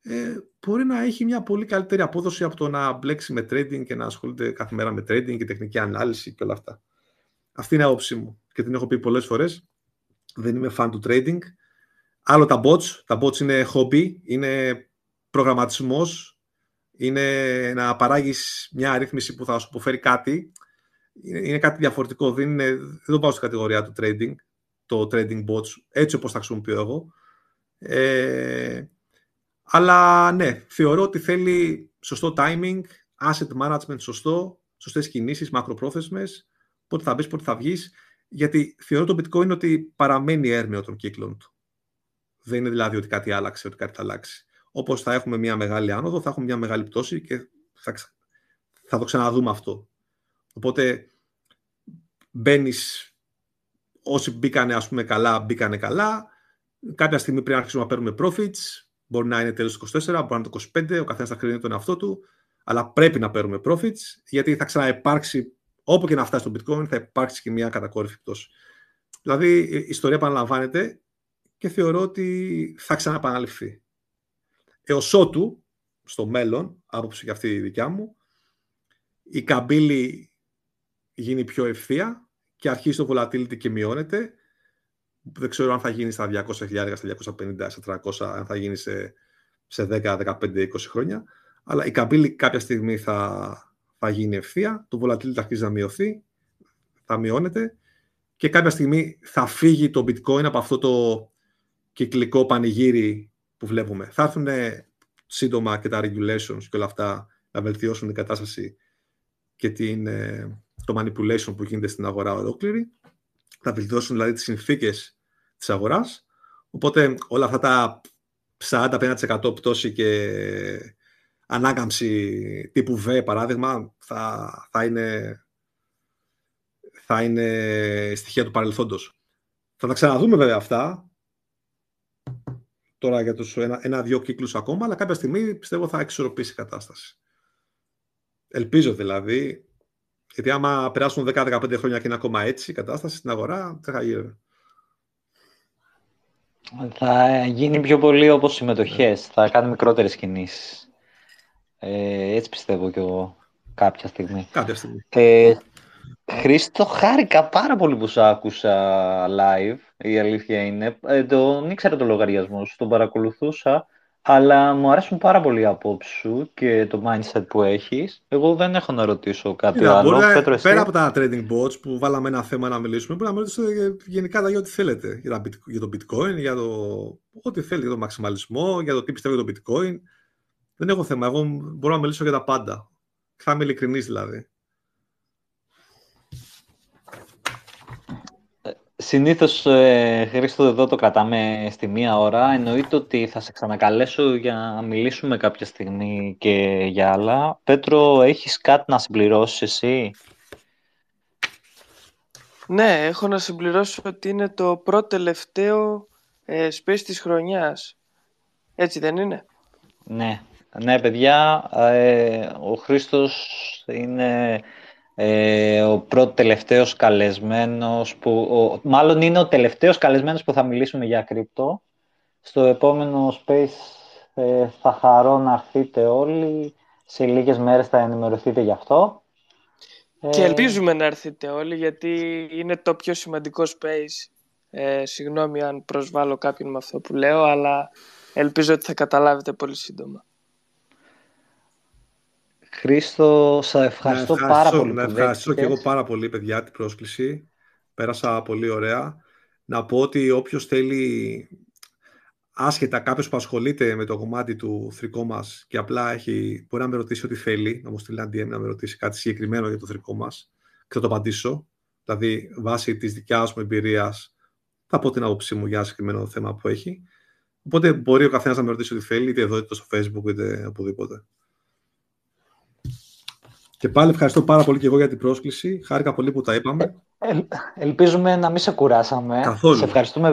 ε, μπορεί να έχει μια πολύ καλύτερη απόδοση από το να μπλέξει με trading και να ασχολείται κάθε μέρα με trading και τεχνική ανάλυση και όλα αυτά. Αυτή είναι η άποψή μου και την έχω πει πολλές φορές. Δεν είμαι fan του trading. Άλλο τα bots. Τα bots είναι hobby, είναι προγραμματισμός, είναι να παράγεις μια αρρύθμιση που θα σου αποφέρει κάτι είναι κάτι διαφορετικό. Δεν, είναι, δεν το πάω στην κατηγορία του trading, το trading bots, έτσι όπως τα χρησιμοποιώ εγώ. Ε, αλλά ναι, θεωρώ ότι θέλει σωστό timing, asset management σωστό, σωστές κινήσεις, μακροπρόθεσμες, πότε θα μπεις, πότε θα βγεις, γιατί θεωρώ το bitcoin ότι παραμένει έρμεο των κύκλων του. Δεν είναι δηλαδή ότι κάτι άλλαξε, ότι κάτι θα αλλάξει. Όπως θα έχουμε μια μεγάλη άνοδο, θα έχουμε μια μεγάλη πτώση και θα, θα το ξαναδούμε αυτό. Οπότε μπαίνεις, όσοι μπήκανε ας πούμε καλά, μπήκανε καλά. Κάποια στιγμή πρέπει να αρχίσουμε να παίρνουμε profits. Μπορεί να είναι τέλος του 24, μπορεί να είναι το 25, ο καθένας θα κρίνει τον εαυτό του. Αλλά πρέπει να παίρνουμε profits, γιατί θα ξαναυπάρξει, όπου και να φτάσει το bitcoin, θα υπάρξει και μια κατακόρυφη πτώση. Δηλαδή, η ιστορία επαναλαμβάνεται και θεωρώ ότι θα ξαναπαναληφθεί. Έως ότου, στο μέλλον, άποψη και αυτή η δικιά μου, η καμπύλη γίνει πιο ευθεία και αρχίσει το volatility και μειώνεται. Δεν ξέρω αν θα γίνει στα 200.000, στα 250, στα 300, αν θα γίνει σε, σε 10, 15, 20 χρόνια. Αλλά η καμπύλη κάποια στιγμή θα, θα γίνει ευθεία, το volatility θα αρχίσει να μειωθεί, θα μειώνεται και κάποια στιγμή θα φύγει το bitcoin από αυτό το κυκλικό πανηγύρι που βλέπουμε. Θα έρθουν σύντομα και τα regulations και όλα αυτά να βελτιώσουν την κατάσταση και την, ε, το manipulation που γίνεται στην αγορά ολόκληρη. Θα βελτιώσουν δηλαδή τις συνθήκες της αγοράς. Οπότε όλα αυτά τα 45% πτώση και ανάκαμψη τύπου V, παράδειγμα, θα, θα, είναι, θα είναι στοιχεία του παρελθόντος. Θα τα ξαναδούμε βέβαια αυτά, τώρα για τους ένα, ένα-δύο κύκλους ακόμα, αλλά κάποια στιγμή πιστεύω θα εξορροπήσει η κατάσταση. Ελπίζω δηλαδή, γιατί άμα περάσουν 10-15 χρόνια και είναι ακόμα έτσι η κατάσταση στην αγορά, δεν θα γίνει. Θα γίνει πιο πολύ όπως συμμετοχές. Θα κάνει μικρότερες κινήσεις. Ε, έτσι πιστεύω κι εγώ κάποια στιγμή. Κάποια στιγμή. Ε, Χρήστο, χάρηκα πάρα πολύ που σου άκουσα live, η αλήθεια είναι. Ε, τον ήξερα το λογαριασμό σου, τον παρακολουθούσα αλλά μου αρέσουν πάρα πολύ οι απόψεις σου και το mindset που έχεις. Εγώ δεν έχω να ρωτήσω κάτι Είδα, άλλο. Μπορεί, Πέτρο, πέρα από τα trading bots που βάλαμε ένα θέμα να μιλήσουμε, μπορεί να μιλήσουμε γενικά για ό,τι θέλετε. Για, για το bitcoin, για το ό,τι θέλετε, για το μαξιμαλισμό, για το τι πιστεύω για το bitcoin. Δεν έχω θέμα. Εγώ μπορώ να μιλήσω για τα πάντα. Θα είμαι ειλικρινής δηλαδή. Συνήθως, ε, Χρήστο, εδώ το κρατάμε στη μία ώρα. Εννοείται ότι θα σε ξανακαλέσω για να μιλήσουμε κάποια στιγμή και για άλλα. Πέτρο, έχεις κάτι να συμπληρώσεις εσύ; Ναι, έχω να συμπληρώσω ότι είναι το πρώτο τελευταίο ε, space της χρονιάς. Έτσι δεν είναι; Ναι, ναι παιδιά, ε, ο Χρήστος είναι ε, ο πρώτος τελευταίος καλεσμένος που, ο, μάλλον είναι ο τελευταίος καλεσμένος που θα μιλήσουμε για κρυπτο. Στο επόμενο space ε, θα χαρώ να έρθετε όλοι. σε λίγες μέρες θα ενημερωθείτε γι' αυτό. Και ελπίζουμε να έρθετε όλοι γιατί είναι το πιο σημαντικό space. Ε, συγγνώμη αν προσβάλλω κάποιον με αυτό που λέω, αλλά ελπίζω ότι θα καταλάβετε πολύ σύντομα. Χρήστο, σε ευχαριστώ, πάρα πολύ. Να ευχαριστώ και εγώ πάρα πολύ, παιδιά, την πρόσκληση. Πέρασα πολύ ωραία. Να πω ότι όποιος θέλει, άσχετα κάποιος που ασχολείται με το κομμάτι του θρικό μας και απλά έχει, μπορεί να με ρωτήσει ό,τι θέλει, να μου στείλει ένα DM να με ρωτήσει κάτι συγκεκριμένο για το θρικό μας και θα το απαντήσω. Δηλαδή, βάσει της δικιάς μου εμπειρίας, θα πω την άποψή μου για συγκεκριμένο θέμα που έχει. Οπότε μπορεί ο καθένας να με ρωτήσει ό,τι θέλει, είτε εδώ, είτε στο Facebook, είτε οπουδήποτε. Και πάλι ευχαριστώ πάρα πολύ και εγώ για την πρόσκληση. Χάρηκα πολύ που τα είπαμε. Ε, ελπίζουμε να μην σε κουράσαμε. Καθόλου. Σε ευχαριστούμε,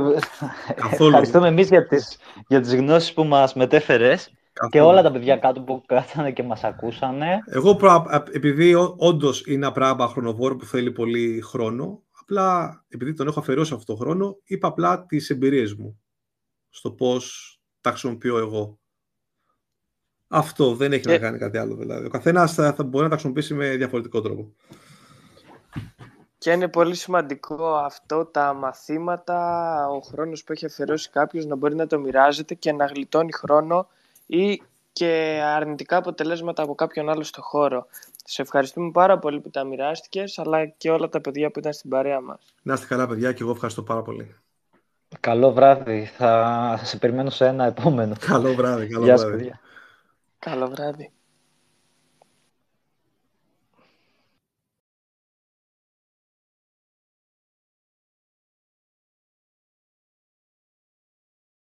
Καθόλου. ευχαριστούμε εμείς για τις, για τις γνώσεις που μας μετέφερες και όλα τα παιδιά κάτω που κάτσανε και μας ακούσανε. Εγώ, επειδή όντως είναι ένα πράγμα χρονοβόρο που θέλει πολύ χρόνο, απλά επειδή τον έχω αφαιρώσει αυτό το χρόνο, είπα απλά τις εμπειρίες μου στο πώς τα χρησιμοποιώ εγώ. Αυτό δεν έχει να κάνει κάτι άλλο δηλαδή. Ο καθένας θα, θα μπορεί να τα χρησιμοποιήσει με διαφορετικό τρόπο. Και είναι πολύ σημαντικό αυτό τα μαθήματα, ο χρόνος που έχει αφιερώσει κάποιος να μπορεί να το μοιράζεται και να γλιτώνει χρόνο ή και αρνητικά αποτελέσματα από κάποιον άλλο στο χώρο. Σε ευχαριστούμε πάρα πολύ που τα μοιράστηκες, αλλά και όλα τα παιδιά που ήταν στην παρέα μας. Να είστε καλά παιδιά και εγώ ευχαριστώ πάρα πολύ. Καλό βράδυ. Θα σε περιμένω σε ένα επόμενο. Καλό βράδυ. Καλό βράδυ. Καλό βράδυ.